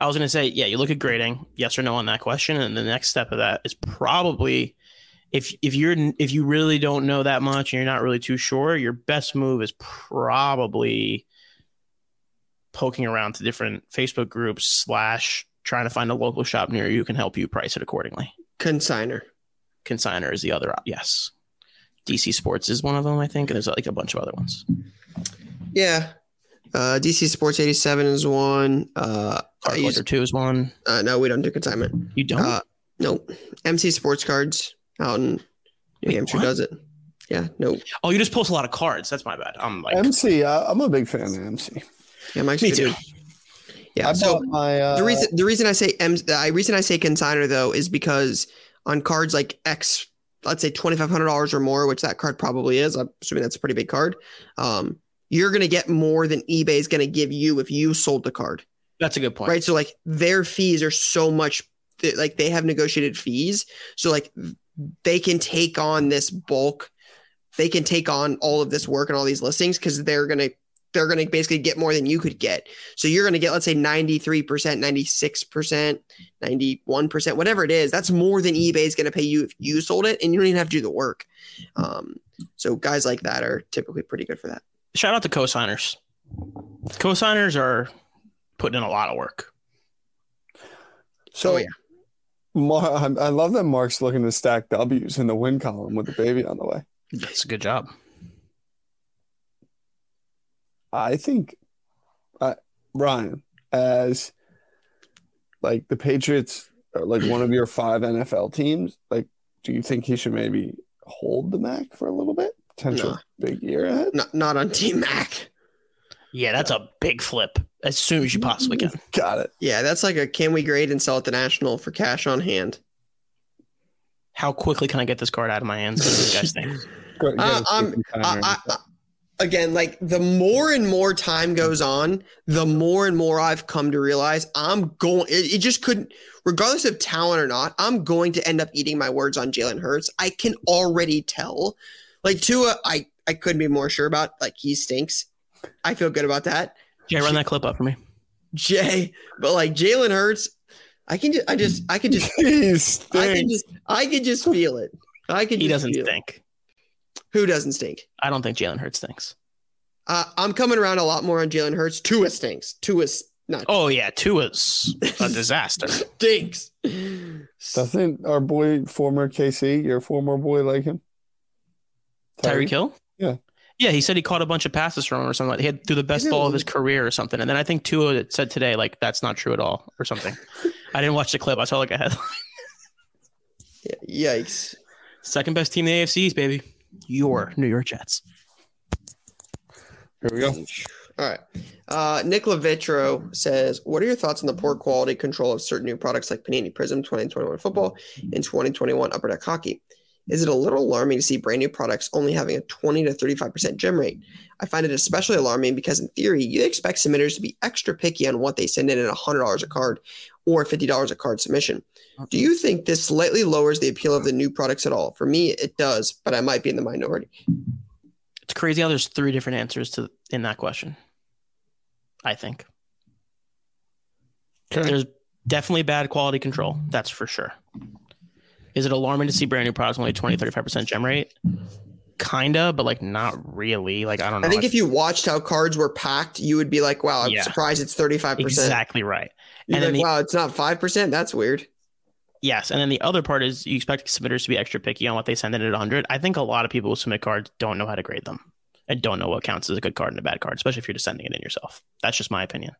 I was going to say, yeah, you look at grading, yes or no on that question, and the next step of that is probably if if you're if you really don't know that much and you're not really too sure, your best move is probably poking around to different Facebook groups slash trying to find a local shop near you who can help you price it accordingly. Consigner. Consigner is the other, op- yes. DC Sports is one of them, I think, and there's like a bunch of other ones. Yeah. Uh, DC Sports 87 is one. Uh, I Card use, Collector Two is one. uh, no, we don't do consignment. You don't? Uh, nope. MC Sports Cards out in New Wait, Hampshire what? does it. Yeah, nope. oh, you just post a lot of cards. That's my bad. I'm like, MC, I, I'm a big fan of MC. Yeah, Mike's me too. dude. Yeah. I so my uh, the reason the reason I say M the reason I say consigner though is because on cards like X, let's say twenty five hundred dollars or more, which that card probably is. I'm assuming that's a pretty big card. Um, you're gonna get more than eBay is gonna give you if you sold the card, That's a good point. right? So like their fees are so much, like they have negotiated fees, so like they can take on this bulk, they can take on all of this work and all these listings because they're gonna they're going to basically get more than you could get. So you're going to get, let's say 93%, 96%, 91%, whatever it is. That's more than eBay is going to pay you if you sold it and you don't even have to do the work. Um, so guys like that are typically pretty good for that. Shout out to cosigners. Cosigners are putting in a lot of work. So Oh, yeah. Mar- I I love that Mark's looking to stack W's in the win column with the baby on the way. That's a good job. I think, uh, Ryan, as like the Patriots are like one of your <clears throat> five NFL teams, like, do you think he should maybe hold the Mac for a little bit? Potential No. big year ahead. Not, not on Team Mac. Yeah, that's a big flip as soon as you possibly can. <laughs> Got it. Yeah, that's like a can we grade and sell at the National for cash on hand? How quickly can I get this card out of my hands? What do you guys think? Uh, um, I, timer. I, I- again, like the more and more time goes on, the more and more I've come to realize I'm going. It, it just couldn't, regardless of talent or not, I'm going to end up eating my words on Jalen Hurts. I can already tell. Like Tua, I I couldn't be more sure about. Like he stinks. I feel good about that. Jay, run that clip up for me. Jay, but like Jalen Hurts, I can just, I just, I can just, <laughs> He I can just, I can just feel it. I can. He just doesn't feel it. Stink. Who doesn't stink? I don't think Jalen Hurts stinks. Uh, I'm coming around a lot more on Jalen Hurts. Tua stinks. Tua's not Oh yeah, Tua's a disaster. <laughs> stinks. Doesn't our boy, former KC, your former boy, like him? Tyreek Hill? Yeah. Yeah, he said he caught a bunch of passes from him or something. Like he had threw the best ball of his career or something. And then I think Tua said today, like, that's not true at all or something. <laughs> I didn't watch the clip. I saw like a headline. Yeah, yikes. Second best team in the AFCs, baby. Your New York Jets. Here we go. All right. Uh, Nick Levitro says, "What are your thoughts on the poor quality control of certain new products like Panini Prizm 2021 football and 2021 Upper Deck Hockey? Is it a little alarming to see brand new products only having a 20 to 35 percent gem rate? I find it especially alarming because in theory, you expect submitters to be extra picky on what they send in at $100 a card or $50 a card submission. Uh-huh. Do you think this slightly lowers the appeal of the new products at all? For me, it does, but I might be in the minority." It's crazy how there's three different answers to in that question. I think. Okay. There's definitely bad quality control. That's for sure. Is it alarming to see brand new products only 20, 35% gem rate? Kinda, but like not really. Like, I don't know. I think if you watched how cards were packed, you would be like, "Wow, I'm Yeah. surprised it's 35%." exactly right. You'd And like, the- wow, it's not five percent. That's weird. Yes, and then the other part is you expect submitters to be extra picky on what they send in at 100. I think a lot of people who submit cards don't know how to grade them and don't know what counts as a good card and a bad card, especially if you're just sending it in yourself. That's just my opinion.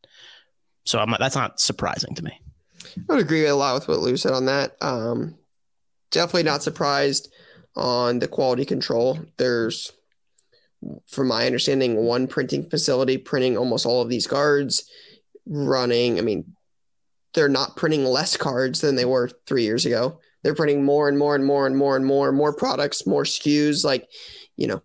So I'm, that's not surprising to me. I would agree a lot with what Lou said on that. Um, definitely not surprised on the quality control. There's, from my understanding, one printing facility printing almost all of these cards, running. I mean, they're not printing less cards than they were three years ago. They're printing more and more and more and more and more, more products, more SKUs. Like, you know,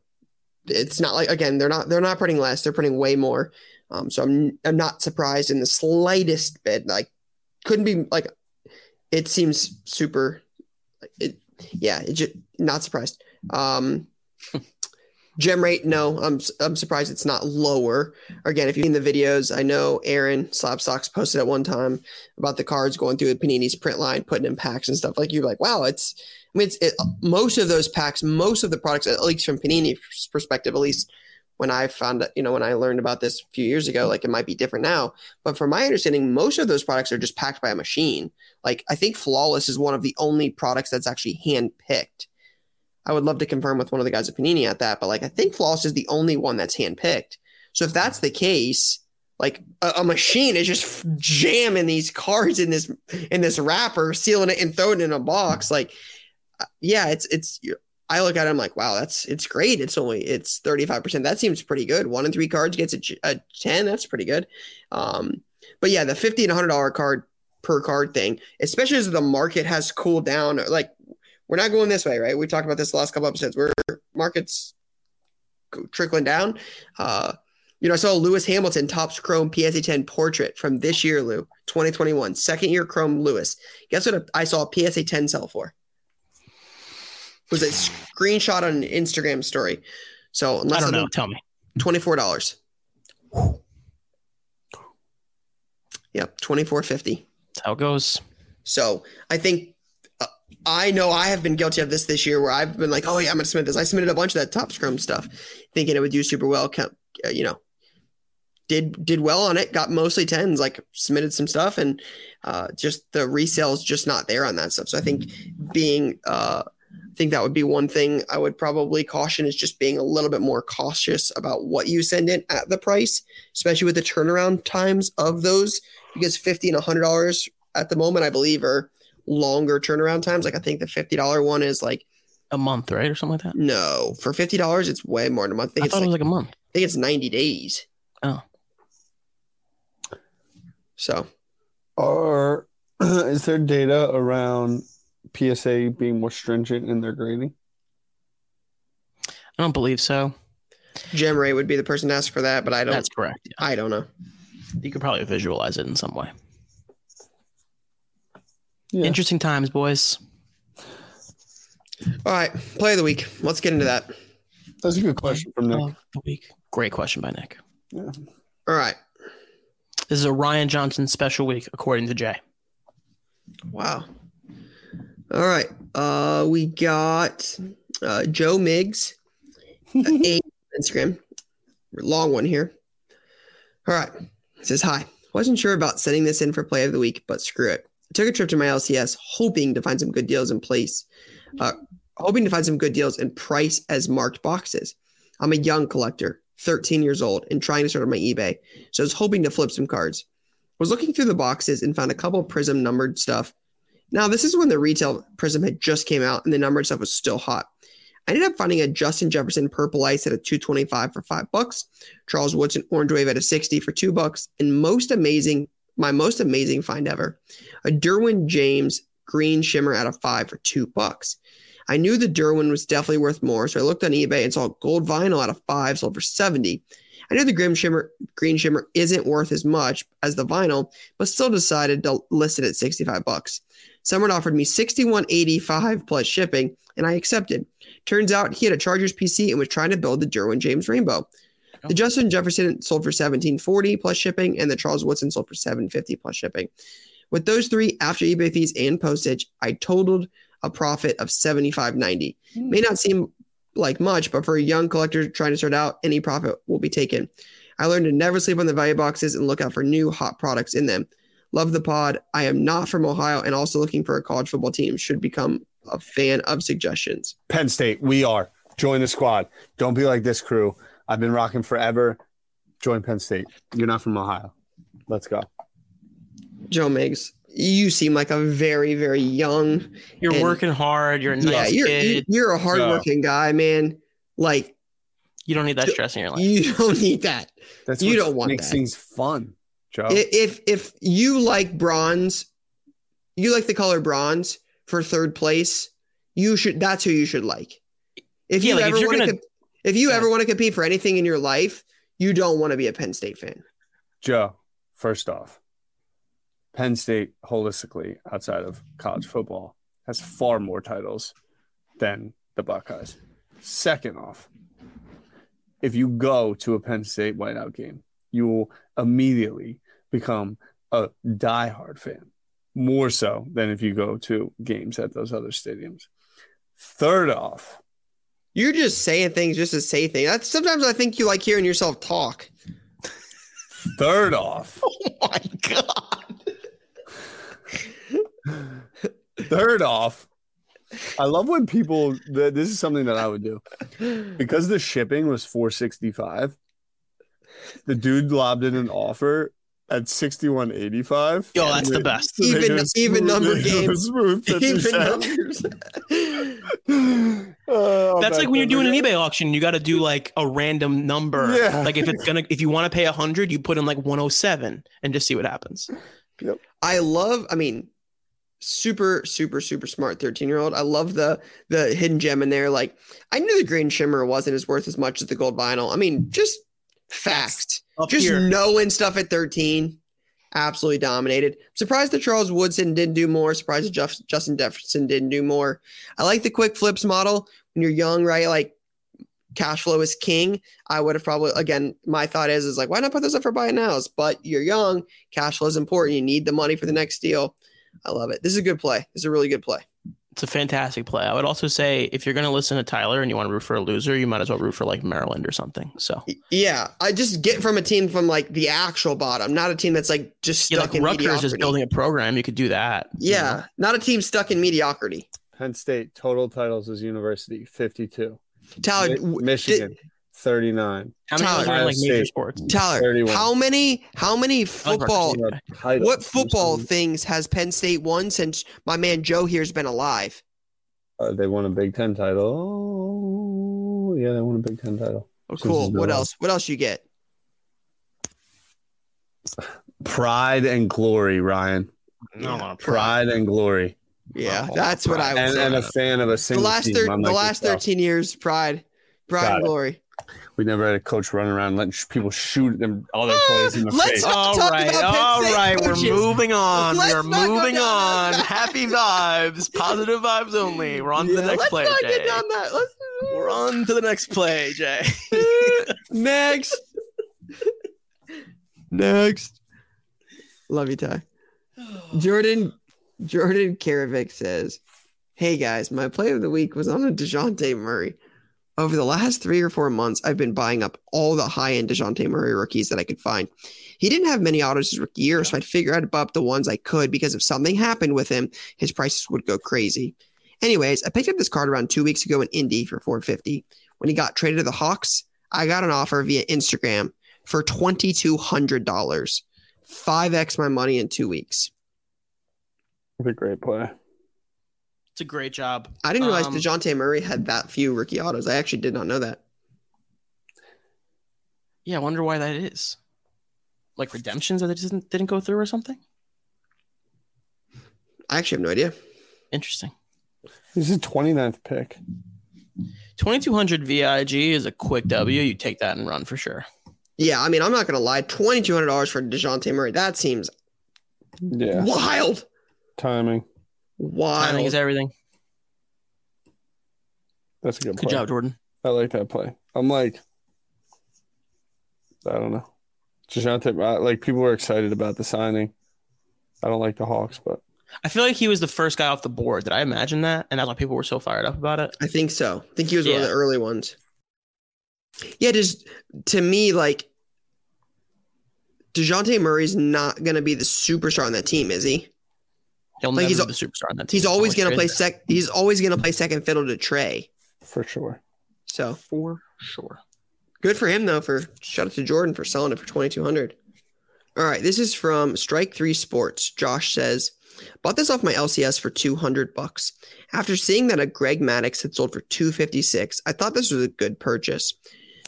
it's not like again, they're not they're not printing less. They're printing way more. Um, so I'm I'm not surprised in the slightest bit. Like, couldn't be like, it seems super. It yeah, it just not surprised. Um, <laughs> gem rate, no, I'm I'm surprised it's not lower. Again, if you've seen the videos, I know Aaron Slabstox posted at one time about the cards going through Panini's print line, putting in packs and stuff. Like you're like, wow, it's. I mean, it's it, most of those packs, most of the products, at least from Panini's perspective, at least when I found, it, you know, when I learned about this a few years ago, like it might be different now. But from my understanding, most of those products are just packed by a machine. Like I think Flawless is one of the only products that's actually hand picked. I would love to confirm with one of the guys at Panini at that, but like I think Flawless is the only one that's hand picked. So if that's the case, like a, a machine is just jamming these cards in this in this wrapper, sealing it and throwing it in a box. Like, uh, yeah, it's it's. I look at it, I'm like, wow, that's it's great. It's only it's 35 percent. That seems pretty good. One in three cards gets a, a 10. That's pretty good. Um, but yeah, the 50 and 100 dollar card per card thing, especially as the market has cooled down, like we're not going this way, right? We talked about this last couple episodes where markets trickling down. Uh, you know, I saw Lewis Hamilton Topps Chrome PSA 10 portrait from this year, Lou, 2021, second year Chrome Lewis. Guess what I saw PSA 10 sell for? Was a screenshot on an Instagram story. So unless I don't I'm- know. Tell me. $24. Yep, 24.50. That's how it goes. So I think uh, I know I have been guilty of this this year, where I've been like, "Oh yeah, I'm gonna submit this." I submitted a bunch of that Topps Chrome stuff, thinking it would do super well. Uh, you know, did did well on it. Got mostly tens. Like submitted some stuff, and uh, just the resales just not there on that stuff. So I think being, uh, think that would be one thing I would probably caution is just being a little bit more cautious about what you send in at the price, especially with the turnaround times of those, because fifty and hundred dollars at the moment, I believe, are longer turnaround times. Like I think the fifty dollar one is like A month, right? Or something like that. no for fifty dollars, it's way more than a month. I think I it's thought like, it was like a month. I think it's ninety days. Oh. So Are <clears throat> is there data around PSA being more stringent in their grading? I don't believe so. GemRate would be the person to ask for that, but I don't. That's correct. Yeah. I don't know. You could probably visualize it in some way. Yeah. Interesting times, boys. All right, play of the week. Let's get into that. That's a good question from Nick. Of the week. Great question by Nick. Yeah. All right. This is a Ryan Johnson special week, according to Jay. Wow. All right. Uh, we got uh, Joe Miggs, <laughs> a Instagram, long one here. All right. It says hi. Wasn't sure about sending this in for play of the week, but screw it. took a trip to my LCS hoping to find some good deals in place, uh, hoping to find some good deals and price as marked boxes. I'm a young collector, 13 years old, and trying to start on my eBay. So I was hoping to flip some cards. Was looking through the boxes and found a couple Prizm numbered stuff. Now, this is when the retail Prizm had just came out and the numbered stuff was still hot. I ended up finding a Justin Jefferson purple ice at a 225 for five bucks, Charles Woodson orange wave at a 60 for two bucks, and most amazing, my most amazing find ever, a Derwin James green shimmer at a five for two bucks. I knew the Derwin was definitely worth more, so I looked on eBay and saw gold vinyl at a five sold for 70. I knew the green shimmer, green shimmer isn't worth as much as the vinyl, but still decided to list it at 65 bucks. Someone offered me 61.85 plus shipping, and I accepted. Turns out he had a Chargers PC and was trying to build the Derwin James Rainbow. The Justin Jefferson sold for 1740 plus shipping, and the Charles Woodson sold for 750 plus shipping. With those three after eBay fees and postage, I totaled a profit of 75.90. Hmm. May not seem like much, but for a young collector trying to start out, any profit will be taken. I learned to never sleep on the value boxes and look out for new hot products in them. Love the pod. I am not from Ohio and also looking for a college football team. Should become a fan of suggestions. Penn State, we are. Join the squad. Don't be like this crew. I've been rocking forever. Join Penn State. You're not from Ohio. Let's go. Joe Miggs, you seem like a very, very young. You're And- working hard. You're a nice yeah, you're kid. you're a hardworking guy, man. Like You don't need that stress in your life. you <laughs> don't need that. That's You don't want makes that. things fun, Joe. If if you like bronze, you like the color bronze for third place. You should. That's who you should like. If Yeah, you like, ever want to, gonna- if you Yeah. ever want to compete for anything in your life, you don't want to be a Penn State fan. Joe, first off, Penn State holistically outside of college football has far more titles than the Buckeyes. Second off, if you go to a Penn State whiteout game, you will immediately become a diehard fan, more so than if you go to games at those other stadiums. Third off, You're just saying things just to say things. That's sometimes I think you like hearing yourself talk. third off, <laughs> Oh my god. Third off, I love when people. This is something that I would do because the shipping was four sixty five. The dude lobbed in an offer at sixty one eighty five. Yo, that's the best. Even- even number games. Even numbers. <laughs> <laughs> Oh, That's like when you're doing an eBay auction, you got to do like a random number. Yeah. Like if it's gonna, if you want to pay a hundred, you put in like 107 and just see what happens. Yep. I love, I mean, super, super, super smart 13 year old. I love the the hidden gem in there. Like, I knew the green shimmer wasn't as worth as much as the gold vinyl. I mean, just facts. Up Just here, knowing stuff at 13. Absolutely dominated. Surprised that Charles Woodson didn't do more. Surprised that Jeff, Justin Jefferson didn't do more. I like the quick flips model when you're young, right? Like cash flow is king. I would have probably again, my thought is is like, why not put this up for buy nows? But you're young, cash flow is important. You need the money for the next deal. I love it. This is a good play. This is a really good play. It's a fantastic play. I would also say if you're going to listen to Tyler and you want to root for a loser, you might as well root for like Maryland or something. So yeah, I just get from a team from like the actual bottom, not a team that's like just stuck yeah, like in Rutgers mediocrity. is building a program. You could do that. Yeah, you know? not a team stuck in mediocrity. Penn State total titles as university fifty two. Tyler, Mi- Michigan. Did, 39. How many Tyler, like major sports? Tyler, 31. how many how many football what football things has Penn State won since my man Joe here's been alive? Uh, they won a Big 10 title. Oh, yeah, they won a Big 10 title. Oh, cool. What else? What else you get? Pride and glory, Ryan. No, pride. pride and glory. Yeah, that's what I was. And, and, a fan of a single. The last, thir- the last thirteen years, pride, pride, Got and glory. We never had a coach running around letting sh- people shoot them all their players in the let's face. not- All talk right, about Penn all State. We're moving on. Let's We're moving on. <laughs> Happy vibes, positive vibes only. We're on to Yeah, the next let's play, not Jay. get down that. Let's, <laughs> We're on to the next play, Jay. <laughs> Next. Next. Love you, Ty. Jordan Jordan Karavik says, Hey guys, my play of the week was on a DeJounte Murray. Over the last three or four months, I've been buying up all the high end DeJounte Murray rookies that I could find. He didn't have many autos his rookie year, so I'd figure I'd buy up the ones I could because if something happened with him, his prices would go crazy. Anyways, I picked up this card around two weeks ago in Indy for 450. When he got traded to the Hawks, I got an offer via Instagram for $2,200. 5x my money in two weeks. What a great play. It's a great job. I didn't realize Um, DeJounte Murray had that few rookie autos. I actually did not know that. Yeah, I wonder why that is. Like redemptions that didn't didn't go through or something. I actually have no idea. Interesting. This is 29th pick. 2200 VIG is a quick W. You take that and run for sure. Yeah, I mean, I'm not going to lie. $2,200 for DeJounte Murray. That seems Yeah. wild. Timing. Wild. Timing is everything. That's a good, Good play. job, Jordan. I like that play. I'm like, I don't know. Dejounte, I- like people were excited about the signing. I don't like the Hawks, but I feel like he was the first guy off the board. Did I imagine that? And that's why people were so fired up about it. I think so. I think he was one of the early ones. Yeah, just to me, like DeJounte Murray's not going to be the superstar on that team, is he? He'll Like, never he's be the superstar on that team. He's always going to play trade sec. He's always going to play second fiddle to Trae. for sure. So for sure. good for him though. For shout out to Jordan for selling it for twenty two hundred. All right, this is from Strike Three Sports. Josh says, bought this off my LCS for two hundred bucks. After seeing that a Greg Maddux had sold for two fifty six, I thought this was a good purchase.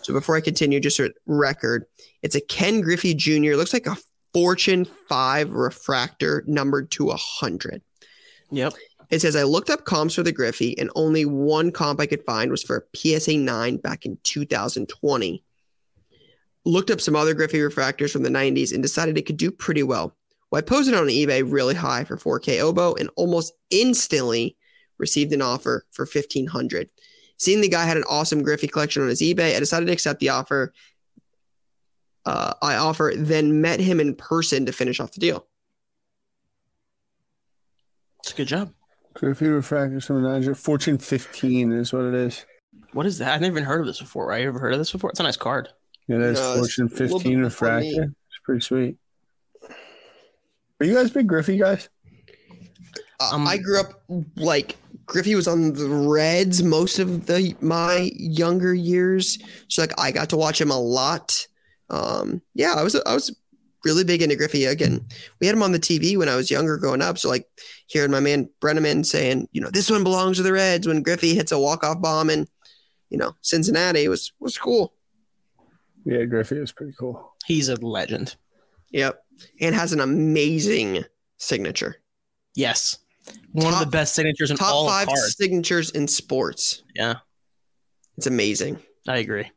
So before I continue, just a record, it's a Ken Griffey Jr. Looks like a Fortune Five refractor numbered to a hundred. Yep. It says I looked up comps for the Griffey, and only one comp I could find was for a PSA 9 back in 2020. Looked up some other Griffey refractors from the 90s and decided it could do pretty well. Well, I posted on eBay really high for 4K oboe and almost instantly received an offer for 1500 Seeing the guy had an awesome Griffey collection on his eBay, I decided to accept the offer. Uh, I offer, then met him in person to finish off the deal. It's a good job. Griffey refractor from the Niger. Fortune 15 is what it is. What is that? I've never even heard of this before, right? You ever heard of this before? It's a nice card. Yeah, that's No, it's Fortune 15 bit before me. refractor. It's pretty sweet. Are you guys big Griffey guys? Uh, Um, I grew up like Griffey was on the Reds most of the my younger years, so like I got to watch him a lot. Um, yeah, I was I was really big into Griffey. Again, we had him on the TV when I was younger, growing up. So like hearing my man Brennaman saying, you know, this one belongs to the Reds when Griffey hits a walk off bomb in, you know, Cincinnati was was cool. Yeah, Griffey is pretty cool. He's a legend. Yep, and has an amazing signature. Yes. One of the best signatures in Top all five of cards. signatures in sports. Yeah, It's amazing. I agree.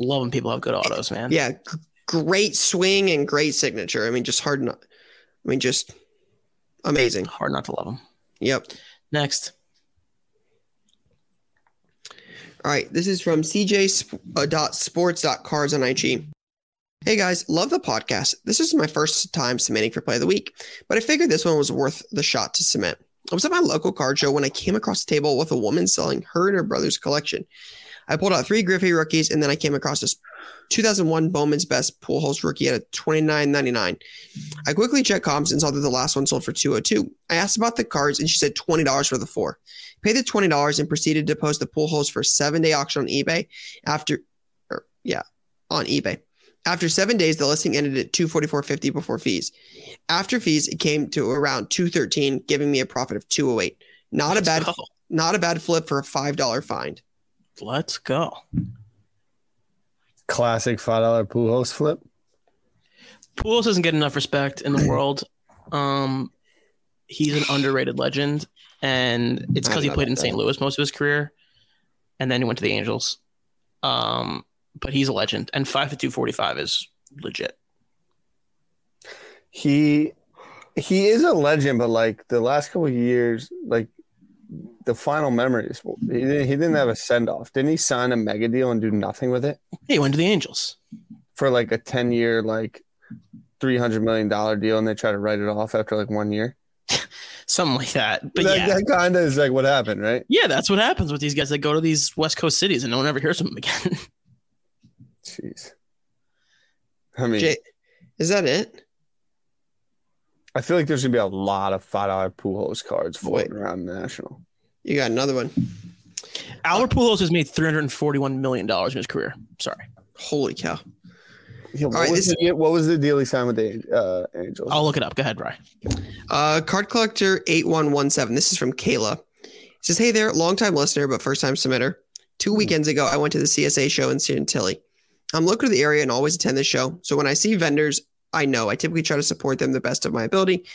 Love when people have good autos, man. Yeah, g- great swing and great signature. I mean, just hard not. I mean, just amazing. Hard not to love them. Yep. Next. All right, this is from CJ uh, dot sports dot cards on IG. Hey guys, love the podcast. This is my first time submitting for play of the week, but I figured this one was worth the shot to submit. I was at my local card show when I came across a table with a woman selling her and her brother's collection. I pulled out three Griffey rookies, and then I came across this 2001 Bowman's Best Pujols rookie at a 29.99. I quickly checked comps and saw that the last one sold for 202. I asked about the cards, and she said $20 for the four. Paid the $20 and proceeded to post the Pujols for seven day auction on eBay. After, or, yeah, on eBay. After seven days, the listing ended at 244.50 before fees. After fees, it came to around 213, giving me a profit of 208. Not a bad, go. <laughs> not a bad flip for a five dollar find. Let's go. Classic $5 Pujols flip. Pujols doesn't get enough respect in the world. Um, he's an underrated legend, and it's because he played in St. Louis most of his career, and then he went to the Angels. Um, but he's a legend, and five to two forty five is legit. He he is a legend, but like the last couple of years, like the final memories, he didn't, he didn't have a send off. Didn't he sign a mega deal and do nothing with it He went to the Angels. for like a ten year, like three hundred million dollar deal, and they try to write it off after like one year? <laughs> something like that. But that, yeah, that kind of is like what happened, right? yeah, that's what happens with these guys that go to these West Coast cities and no one ever hears from them again. <laughs> Jeez. I mean, Jay, is that it? I feel like there's gonna be a lot of five dollar Pujols cards floating Wait. around the national. You got another one. Albert Pujols has made three hundred and forty-one million dollars in his career. Sorry, Holy cow. Yeah, what, right, was this- the, what was the deal he signed with the uh, Angels? I'll look it up. Go ahead, Ryan. Uh, card collector 8117. This is from Kayla. It says, Hey there, longtime listener, but first time submitter. Two weekends ago, I went to the CSA show in Chantilly. I'm local to the area and always attend the show. So when I see vendors I know, I typically try to support them the best of my ability.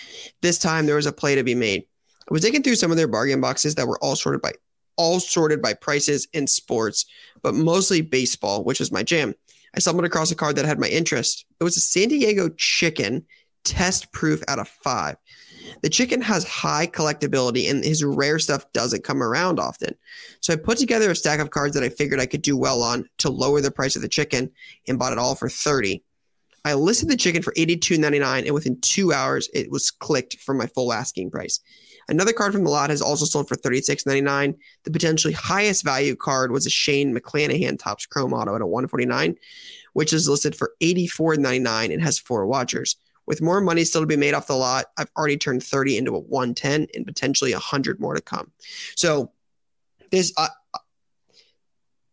This time there was a play to be made. I was digging through some of their bargain boxes that were all sorted by all sorted by prices and sports, but mostly baseball, which was my jam. I stumbled across a card that had my interest. It was a San Diego chicken test proof out of five. The chicken has high collectability and his rare stuff doesn't come around often. So I put together a stack of cards that I figured I could do well on to lower the price of the chicken and bought it all for 30. I listed the chicken for $82.99 and within two hours it was clicked for my full asking price. Another card from the lot has also sold for $36.99. The potentially highest value card was a Shane McClanahan Topps Chrome Auto at a 149, which is listed for $84.99 and has four watchers. With more money still to be made off the lot, I've already turned 30 into a 110 and potentially 100 more to come. So this uh,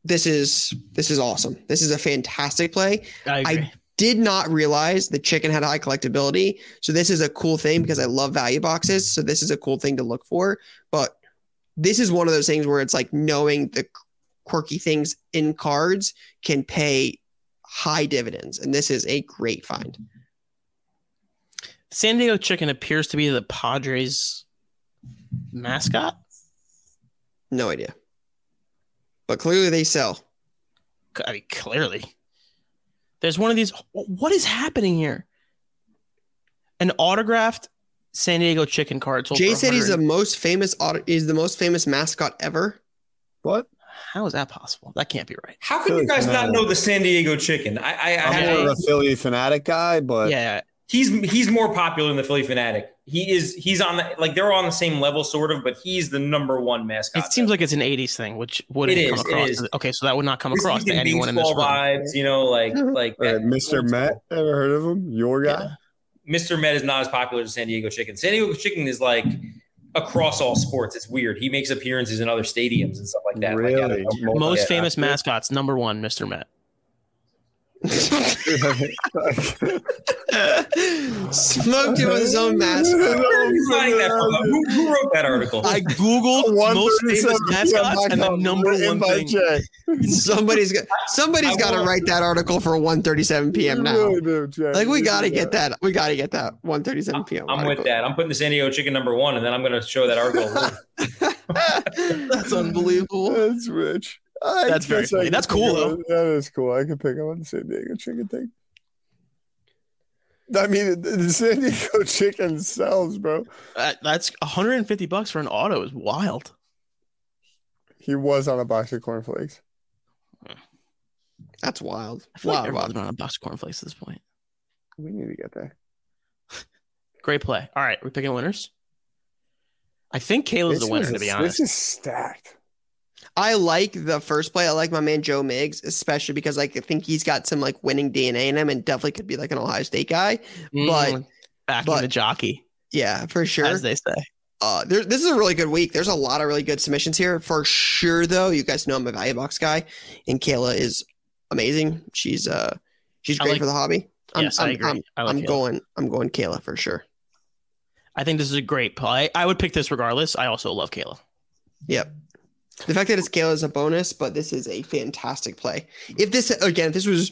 this is this is awesome. This is a fantastic play. I agree. Did not realize the chicken had high collectability. So this is a cool thing because I love value boxes. So this is a cool thing to look for. But this is one of those things where it's like knowing the quirky things in cards can pay high dividends. And this is a great find. San Diego Chicken appears to be the Padres mascot. No idea. But clearly they sell. I mean, clearly. There's one of these. What is happening here? An autographed San Diego chicken card. sold Jay for said he's the most famous auto, he's the most famous mascot ever. what? How is that possible? That can't be right. How can you guys not know the San Diego chicken? I, I, I I'm Yeah. more of a Phillie Phanatic guy, but yeah, he's he's more popular than the Phillie Phanatic. He is he's on the like they're on the same level sort of, but he's the number one mascot. it seems like it's an '80s thing, which wouldn't It come is, it across. is. Okay, so that would not come He's across to anyone in this room. baseball vibes, you know, like like uh, Mr. Met, ever heard of him? Your guy? Yeah. Mr. Met is not as popular as San Diego Chicken. San Diego Chicken is like across all sports. It's weird. He makes appearances in other stadiums and stuff like that. Like, I don't Really? know. Most Yeah. famous mascots, number one, Mr. Met. Smoked him with his own mask. <laughs> Where are you finding that? Who, who wrote that article? I googled most famous mascots, and the number one thing. Somebody's got somebody's I got to write that article for 1:37 p.m. now. Like we got to get that. We got to get that 1:37 p.m. I'm with that. I'm putting the San Diego Chicken number one, and then I'm going to show that article. <laughs> <laughs> That's unbelievable. That's rich. I That's very guess funny. That's cool, up on- That is cool. I can pick up on the San Diego chicken thing. I mean, the- the San Diego <laughs> chicken sells, bro. Uh, that's 150 bucks for an auto is wild. He was on a box of cornflakes. That's wild. I feel like Wild, everyone's on a box of cornflakes at this point. We need to get there. <laughs> Great play. All right, we're picking winners. I think Kayla's the winner, is- to be honest. This is stacked. I like the first play. I like my man Joe Miggs, especially because like I think he's got some like winning DNA in him, and definitely could be like an Ohio State guy. but- Mm, but- the jockey, Yeah, for sure. as they say. Uh, there, this is a really good week. There's a lot of really good submissions here. For sure, though, you guys know I'm a value box guy, and Kayla is amazing. She's uh, she's I great like- for the hobby. I'm, yes, I I'm, agree. I'm, I like I'm going. I'm going Kayla for sure. I think this is a great play. I would pick this regardless. I also love Kayla. Yep. The fact that it's Gale is a bonus, but this is a fantastic play. If this again, if this was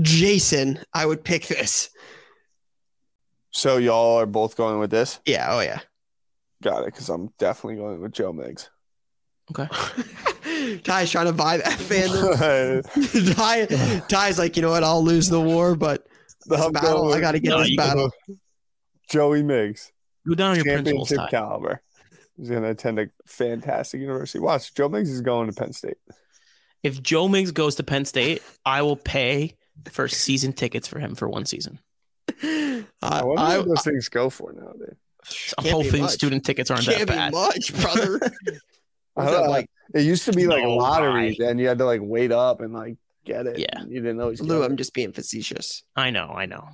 Jason, I would pick this. So y'all are both going with this? Yeah. Oh yeah. Got it, because I'm definitely going with Joe Miggs. Okay. <laughs> Ty's trying to buy that fandom. <laughs> Ty, Ty's like, you know what? I'll lose the war, but this I'm battle, going I got to get No, this you battle. Joey Miggs, Go down on your principles, championship Ty. caliber. He's going to attend a fantastic university. Watch, Joe Miggs is going to Penn State. If Joe Miggs goes to Penn State, I will pay for season tickets for him for one season. <laughs> I Uh, wonder I, what those things go for nowadays. I'm Can't be hoping student tickets aren't Can't that be bad. much, brother. <laughs> I don't that like? It used to be like No, lotteries, and you had to like wait up and like get it. Yeah. you didn't always. Lou, I'm just being facetious. I know, I know.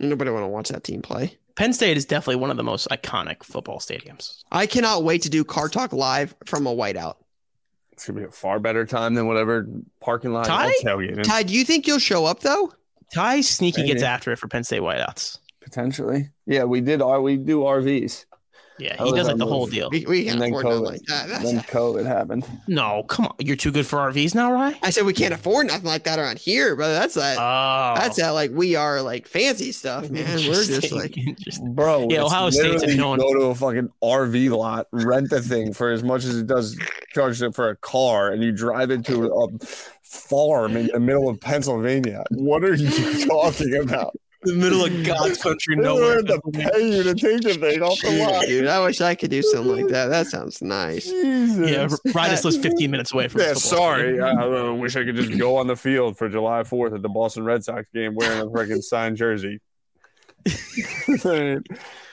Nobody want to watch that team play. Penn State is definitely one of the most iconic football stadiums. I cannot wait to do Card Talk live from a whiteout. It's gonna be a far better time than whatever parking lot Ty? y'all tailgating. Ty, do you think you'll show up though? Ty sneaky Maybe. gets after it for Penn State whiteouts. Potentially, yeah. We did. R we do RVs. Yeah, he does our like the whole deal. We, we can't then afford nothing like that. That's- Then COVID happened. No, come on. You're too good for RVs now, right? I said we can't afford nothing like that around here, brother. That's that. Oh, that's that. Like we are like fancy stuff, <laughs> man. We're just Interesting, like interesting. Bro, Yeah, it's Ohio State's literally known- go to a fucking RV lot, rent the thing for as much as it does charge it for a car, and you drive into a farm in the middle of Pennsylvania. What are you <laughs> talking about? The middle of <laughs> God's country, They nowhere. have to pay you to take the thing off the lot. dude. I wish I could do something like that. That sounds nice. Jesus. Yeah, Rydis lives <laughs> 15 minutes away from. Yeah, football sorry. I, I wish I could just go on the field for July 4th at the Boston Red Sox game wearing a freaking signed jersey. <laughs>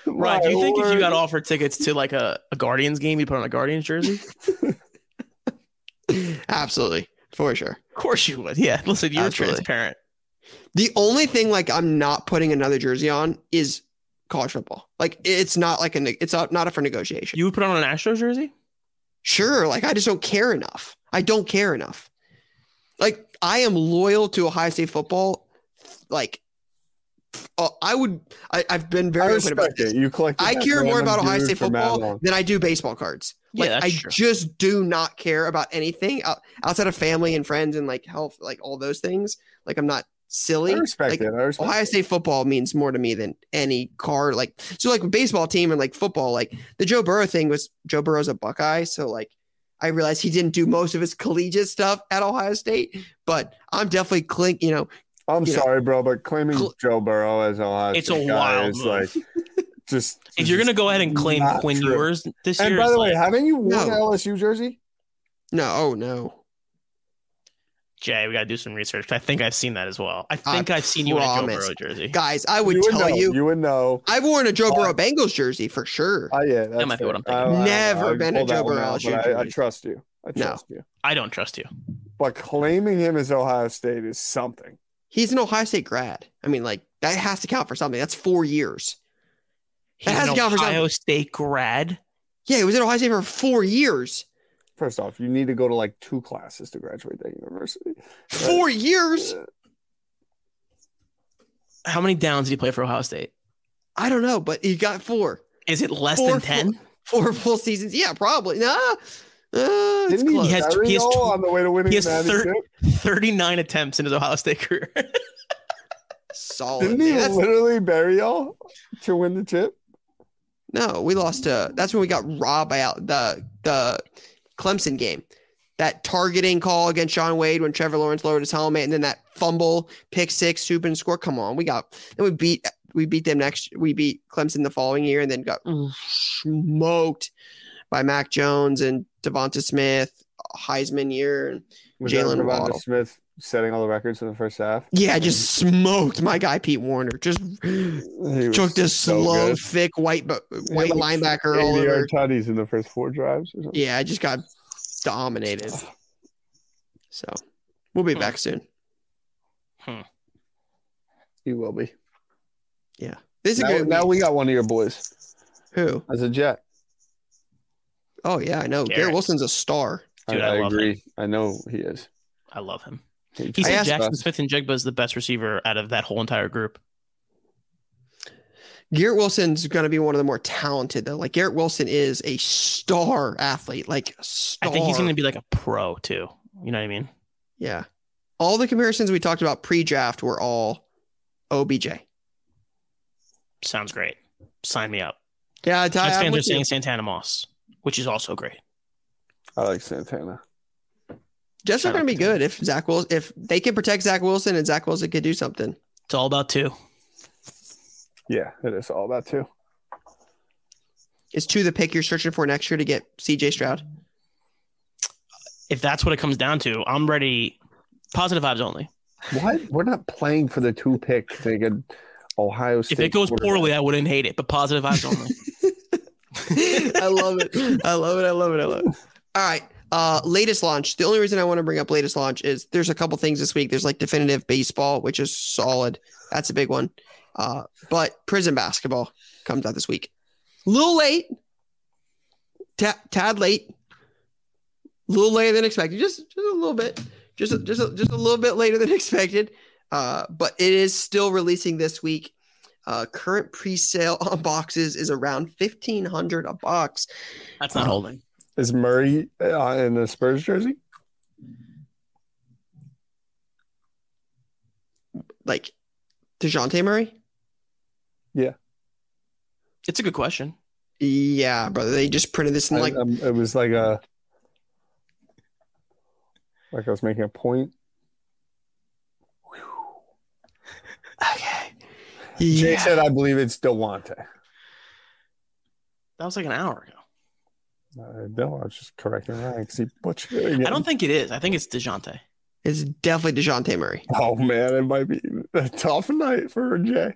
Right? Do you think if you got offered tickets to like a, a Guardians game, you put on a Guardians jersey? Absolutely, for sure. Of course you would. Yeah. Listen, you're Absolutely. transparent. The only thing like I'm not putting another jersey on is college football. Like it's not like a it's not not up for negotiation. You would put on an Astros jersey? Sure, like I just don't care enough. I don't care enough. Like I am loyal to Ohio State football. Like uh, I would, I, I've been I very open about this. it. You collect. I care more about Ohio State football than I do baseball cards. Yeah, Like that's I true. just do not care about anything outside of family and friends and like health, like all those things. Like I'm not silly. I respect like, it. I respect Ohio it. State football means more to me than any car. Like so, like baseball team and like football. Like the Joe Burrow thing was Joe Burrow's a Buckeye, so like I realized he didn't do most of his collegiate stuff at Ohio State. But I'm definitely clink. You know, I'm you know, sorry, bro, but claiming cl- Joe Burrow as Ohio It's a State guy wild is move. like <laughs> just. If you're gonna go ahead and claim Quinn true. Ewers this And year, by it's the way, like, haven't you worn No. an LSU jersey? no, oh no, Jay, we gotta do some research. I think I've seen that as well. I I think I've seen you in a Joe. Burrow jersey. guys, I would you would tell know. you, You would know. I've worn a Joe Uh, Burrow Bengals jersey for sure. Oh yeah, that's might be what I'm fair. thinking. I- I- Never I been a Joe Burrow out, LSU but I, I jersey. trust you. I No. trust you. I don't trust you. But claiming him as Ohio State is something. He's an Ohio State grad. I mean, like that has to count for something. That's four years. He's has an to count for Ohio State grad. Yeah, he was at Ohio State for four years. First off, you need to go to like two classes to graduate that university. Four years. Uh, How many downs did he play for Ohio State? I don't know, but he got four. Is it less Four than ten? Four full seasons. Yeah, probably. Nah. Uh, it's Didn't he, close. He has- he has y'all tw- on the way to winning he has the thir- championship? 39 attempts in his Ohio State career. <laughs> Solid. Didn't he man. Literally bury y'all to win the chip? no, we lost to. That's when we got robbed by out the the Clemson game. That targeting call against Shaun Wade when Trevor Lawrence lowered his helmet, and then that fumble, pick six, soup and score. Come on, we got. Then we beat we beat them next. We beat Clemson the following year, and then got smoked by Mac Jones and Devonta Smith, Heisman year. And Jaylen Waddle. Smith setting all the records in the first half? yeah, I just smoked my guy Pete Werner. Just He was took this so slow, good. thick white bu- white had, like, linebacker all 80 over. yard tutties in the first four drives. Or something. Yeah, I just got dominated. So we'll be Hmm. back soon. Hmm. He will be. Yeah, this is Now, good. now we got one of your boys Who? as a Jet. Oh yeah, I know. Garrett, Garrett. Wilson's a star. Dude, I, I love agree. I know he is. I love him. He, He said asked- Jaxon Smith-Njigba is the best receiver out of that whole entire group. Garrett Wilson's going to be one of the more talented though. Like Garrett Wilson is a star athlete. Like star. I think he's going to be like a pro too. You know what I mean? Yeah. All the comparisons we talked about pre-draft were all OBJ. Sounds great. Sign me up. Yeah, Ty, Jets I'm fans are with you. saying Santana Moss, which is also great. I like Santana. Jets are going to be good if Zach Wilson, if they can protect Zach Wilson and Zach Wilson could do something. It's all about two. Yeah, it is all about two. Is two the pick you're searching for next year to get CJ Stroud? If that's what it comes down to, I'm ready. Positive vibes only. What? we're not playing for the two pick to get Ohio State? If it goes poorly, I wouldn't hate it, but positive vibes only. <laughs> I love it. I love it. I love it. I love it. All right. Uh, latest launch. The only reason I want to bring up latest launch is there's a couple things this week. There's like definitive baseball, which is solid. That's a big one. Uh, but Prizm basketball comes out this week. A little late. Ta- tad late. A little later than expected. Just just a little bit. Just just a, just a little bit later than <laughs> expected. Uh, but it is still releasing this week. Uh, current pre-sale <laughs> on boxes is around fifteen hundred a box. That's not holding. Is Murray uh, in the Spurs jersey? Like Dejounte Murray? Yeah. It's a good question. Yeah, brother. They just printed this in like I- um, it was like a like I was making a point. okay. Jay said, "I believe it's Delonte." That was like an hour ago. Uh, no, I was just correcting Ryan because he butchered it again. I don't think it is. I think it's Dejounte. It's definitely Dejounte Murray. <laughs> Oh man, it might be a tough night for Jay.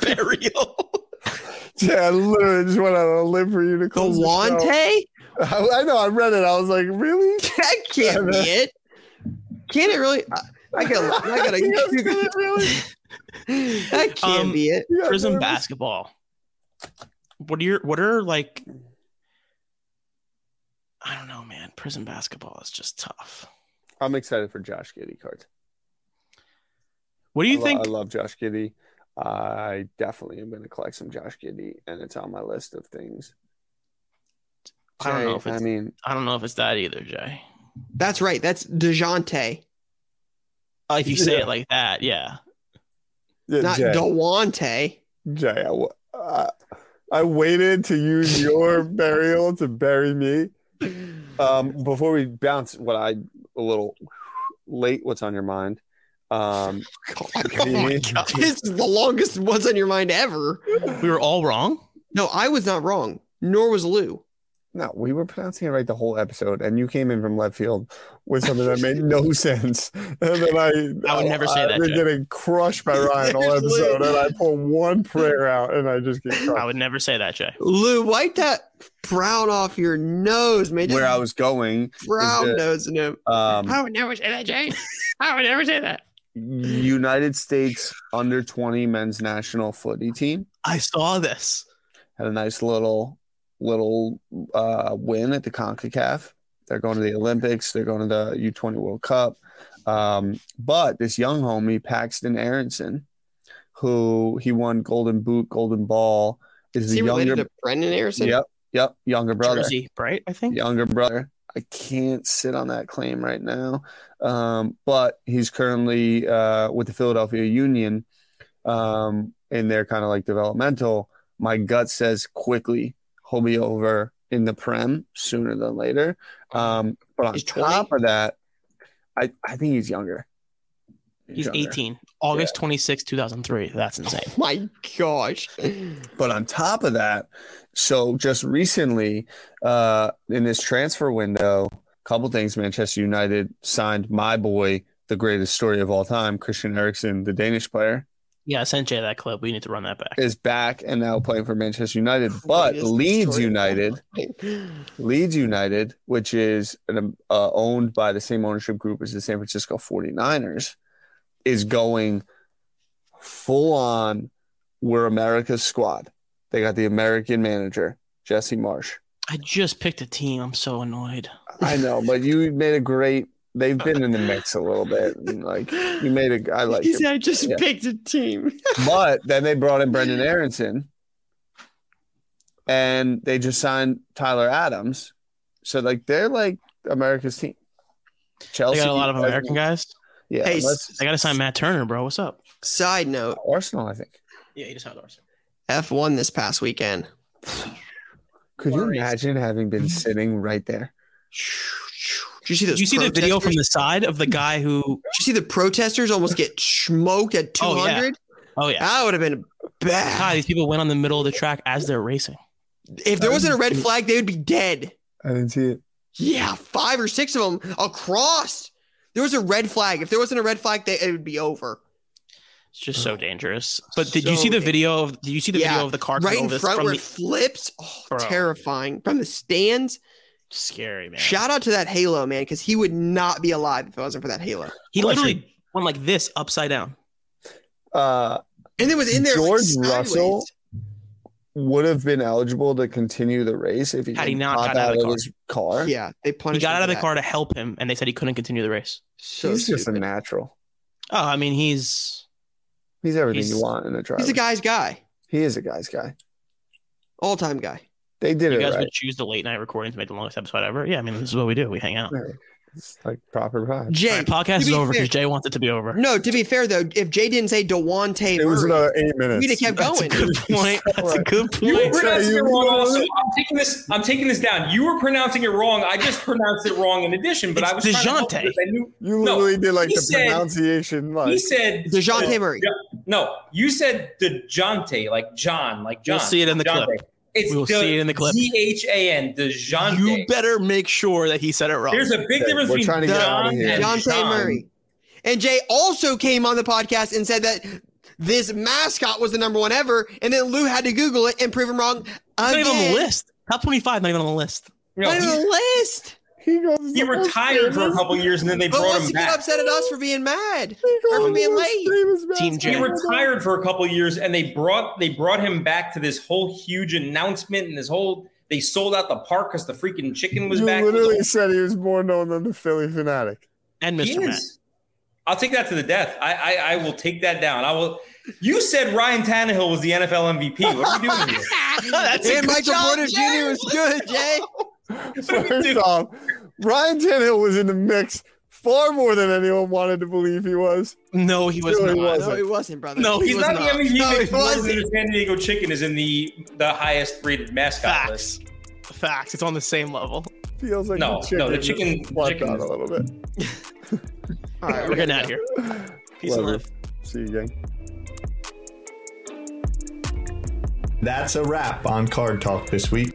Burial. Jay, I literally just went out on a limb for you to close the show. I, I know. I read it. I was like, really? <laughs> That can't be <laughs> it. Can it really? I, I gotta. I gotta. You guys did it, really? that can't Um, be it. You got Prizm basketball. What are your what are like I don't know, man. Prizm basketball is just tough. I'm excited for Josh Giddey cards. What do you I lo- think? I love Josh Giddey. I definitely am going to collect some Josh Giddey, and it's on my list of things. I don't know if it's- I mean, I don't know if it's that either, Jay. That's right. That's Dejounte, Uh, if you say Yeah. it like that, yeah. yeah, not Jay, Delonte. Jay, I, w- uh, I waited to use your <laughs> burial to bury me. Um, <laughs> before we bounce, what I a little late. What's on your mind? Um, <laughs> Oh my god! This is the longest "What's on Your Mind" ever. We were all wrong. No, I was not wrong. Nor was Lou. No, we were pronouncing it right the whole episode, and you came in from left field with something that made no <laughs> sense. <laughs> And then I, I would never say that, I've been Jay. getting crushed by Ryan all <laughs> episode, and I pull one prayer out, and I just get I would never say that, Jay. Lou, wipe that brown off your nose, man. Just Where I was going, brown is that- nosing him. um, I would never say that, Jay. I would never say that. United States under twenty men's national footy team I saw this. had a nice little little uh, win at the Concacaf. They're going to the Olympics. They're going to the U twenty World Cup. Um, but this young homie Paxton Aaronson, who he won Golden Boot, Golden Ball, is Is the he younger. related to Brenden Aaronson? Yep, yep, younger brother. Jersey, right? I think. Younger brother. I can't sit on that claim right now, um, but he's currently uh, with the Philadelphia Union, um, and they're kind of like developmental. My gut says quickly he'll be over in the Prem sooner than later. Um, but on He's 20? top of that, I, I think he's younger. He's younger. 18. August 26, 2003. That's insane. <laughs> My gosh. But on top of that, so just recently, uh, in this transfer window, a couple things. Manchester United signed my boy, the greatest story of all time, Christian Eriksen, the Danish player, Yeah, I sent Jay that clip. We need to run that back. is back and now playing for Manchester United. <laughs> But Leeds story of all United. Leeds United, which is an, uh, owned by the same ownership group as the San Francisco 49ers, is going full on. We're America's squad. They got the American manager, Jesse Marsch. I just picked a team. I'm so annoyed. I know, but you made a great. They've been in the mix a little bit. <laughs> and, Like you made a. I like He it. said, I just Yeah. picked a team. <laughs> But then they brought in Brenden Aaronson, and they just signed Tyler Adams. So like they're like America's team. They Chelsea got a lot of American guys. Yeah, Hey, I got to sign Matt Turner, bro. What's up? Side note Arsenal. I think. Yeah, he just signed Arsenal. F1 this past weekend. Could you imagine having been sitting right there? Did you see those Did you see the video from the side of the guy who? Did you see the protesters almost get smoked at Oh, yeah. 200? Oh yeah, That would have been God, bad. these people went on the middle of the track as they're racing. If there wasn't a red flag, they would be dead. I didn't see it. Yeah, five or six of them across. There was a red flag. If there wasn't a red flag, they, it would be over. It's just so dangerous. But did you see the video of? Did you see the Yeah, video of the car right in front from where the it flips. Oh, terrifying. From the stands. Scary man? Shout out to that Halo, man, because he would not be alive if it wasn't for that Halo. he Question. literally went like this upside down. Uh, And it was in there. George sideways. Russell would have been eligible to continue the race if he Had he didn't not pop out of the car. his car. Yeah, they He got him out of the that. car to help him, and they said he couldn't continue the race. So he's just a natural. Oh, I mean, he's He's everything He's- you want in a driver. He's a guy's guy, He is a guy's guy. all time guy. They did you it You guys right. would choose the late night recording to make the longest episode ever. Yeah, I mean, this is what we do. We hang out. Right. It's like proper pride. Jay, All right, podcast is over because Jay wants it to be over. No, to be fair though, if Jay didn't say Dewante It was Murray, another eight minutes. we'd have kept That's a going. good <laughs> point. That's a good You were point. pronouncing you- it wrong. Also, I'm taking this. I'm taking this down. You were pronouncing it wrong. I just pronounced it wrong in addition. But It's I was trying to DeJounte. because I knew You No, literally did like the said- pronunciation. Like, he said DeJounte Murray. No, you said DeJounte, like John, like John. We'll see it in the DeJounte. clip. It's We will see it in the clip. Z H A N, DeJounte. You better make sure that he said it wrong. There's a big Okay, difference we're between trying to get out of John and Dewante John. Murray. And Jay also came on the podcast and said that this mascot was the number one ever, and then Lou had to Google it and prove him wrong He's not even on the list. Top 25, not even on the list. No, Not on the list. He goes. he retired for a couple years and then they But brought what's him to get back. upset at us for being mad or for being late? Team He retired for a couple years and they brought they brought him back to this whole huge announcement and this whole they sold out the park because the freaking chicken was You back. literally said he was more known than the Phillie Phanatic. And Mr. Met. I'll take that to the death. I, I I will take that down. I will. You said Ryan Tannehill was the NFL MVP. What are you doing here? <laughs> That's a and good Michael job, Porter Jay. Jr. was good, Jay. <laughs> <laughs> First off, Ryan Tannehill was in the mix far more than anyone wanted to believe he was. No, he was No, he not. wasn't. No, he wasn't, brother. No, he He's was not, not. the MVP. No, he wasn't. the San Diego Chicken is in the the highest rated mascot list. Facts. Facts. It's on the same level. Feels like No, the chicken no, the chicken- slept chicken- out a little bit. <laughs> All right, We're getting out of here. Peace and Whatever. love. See you, gang. That's a wrap on Card Talk this week.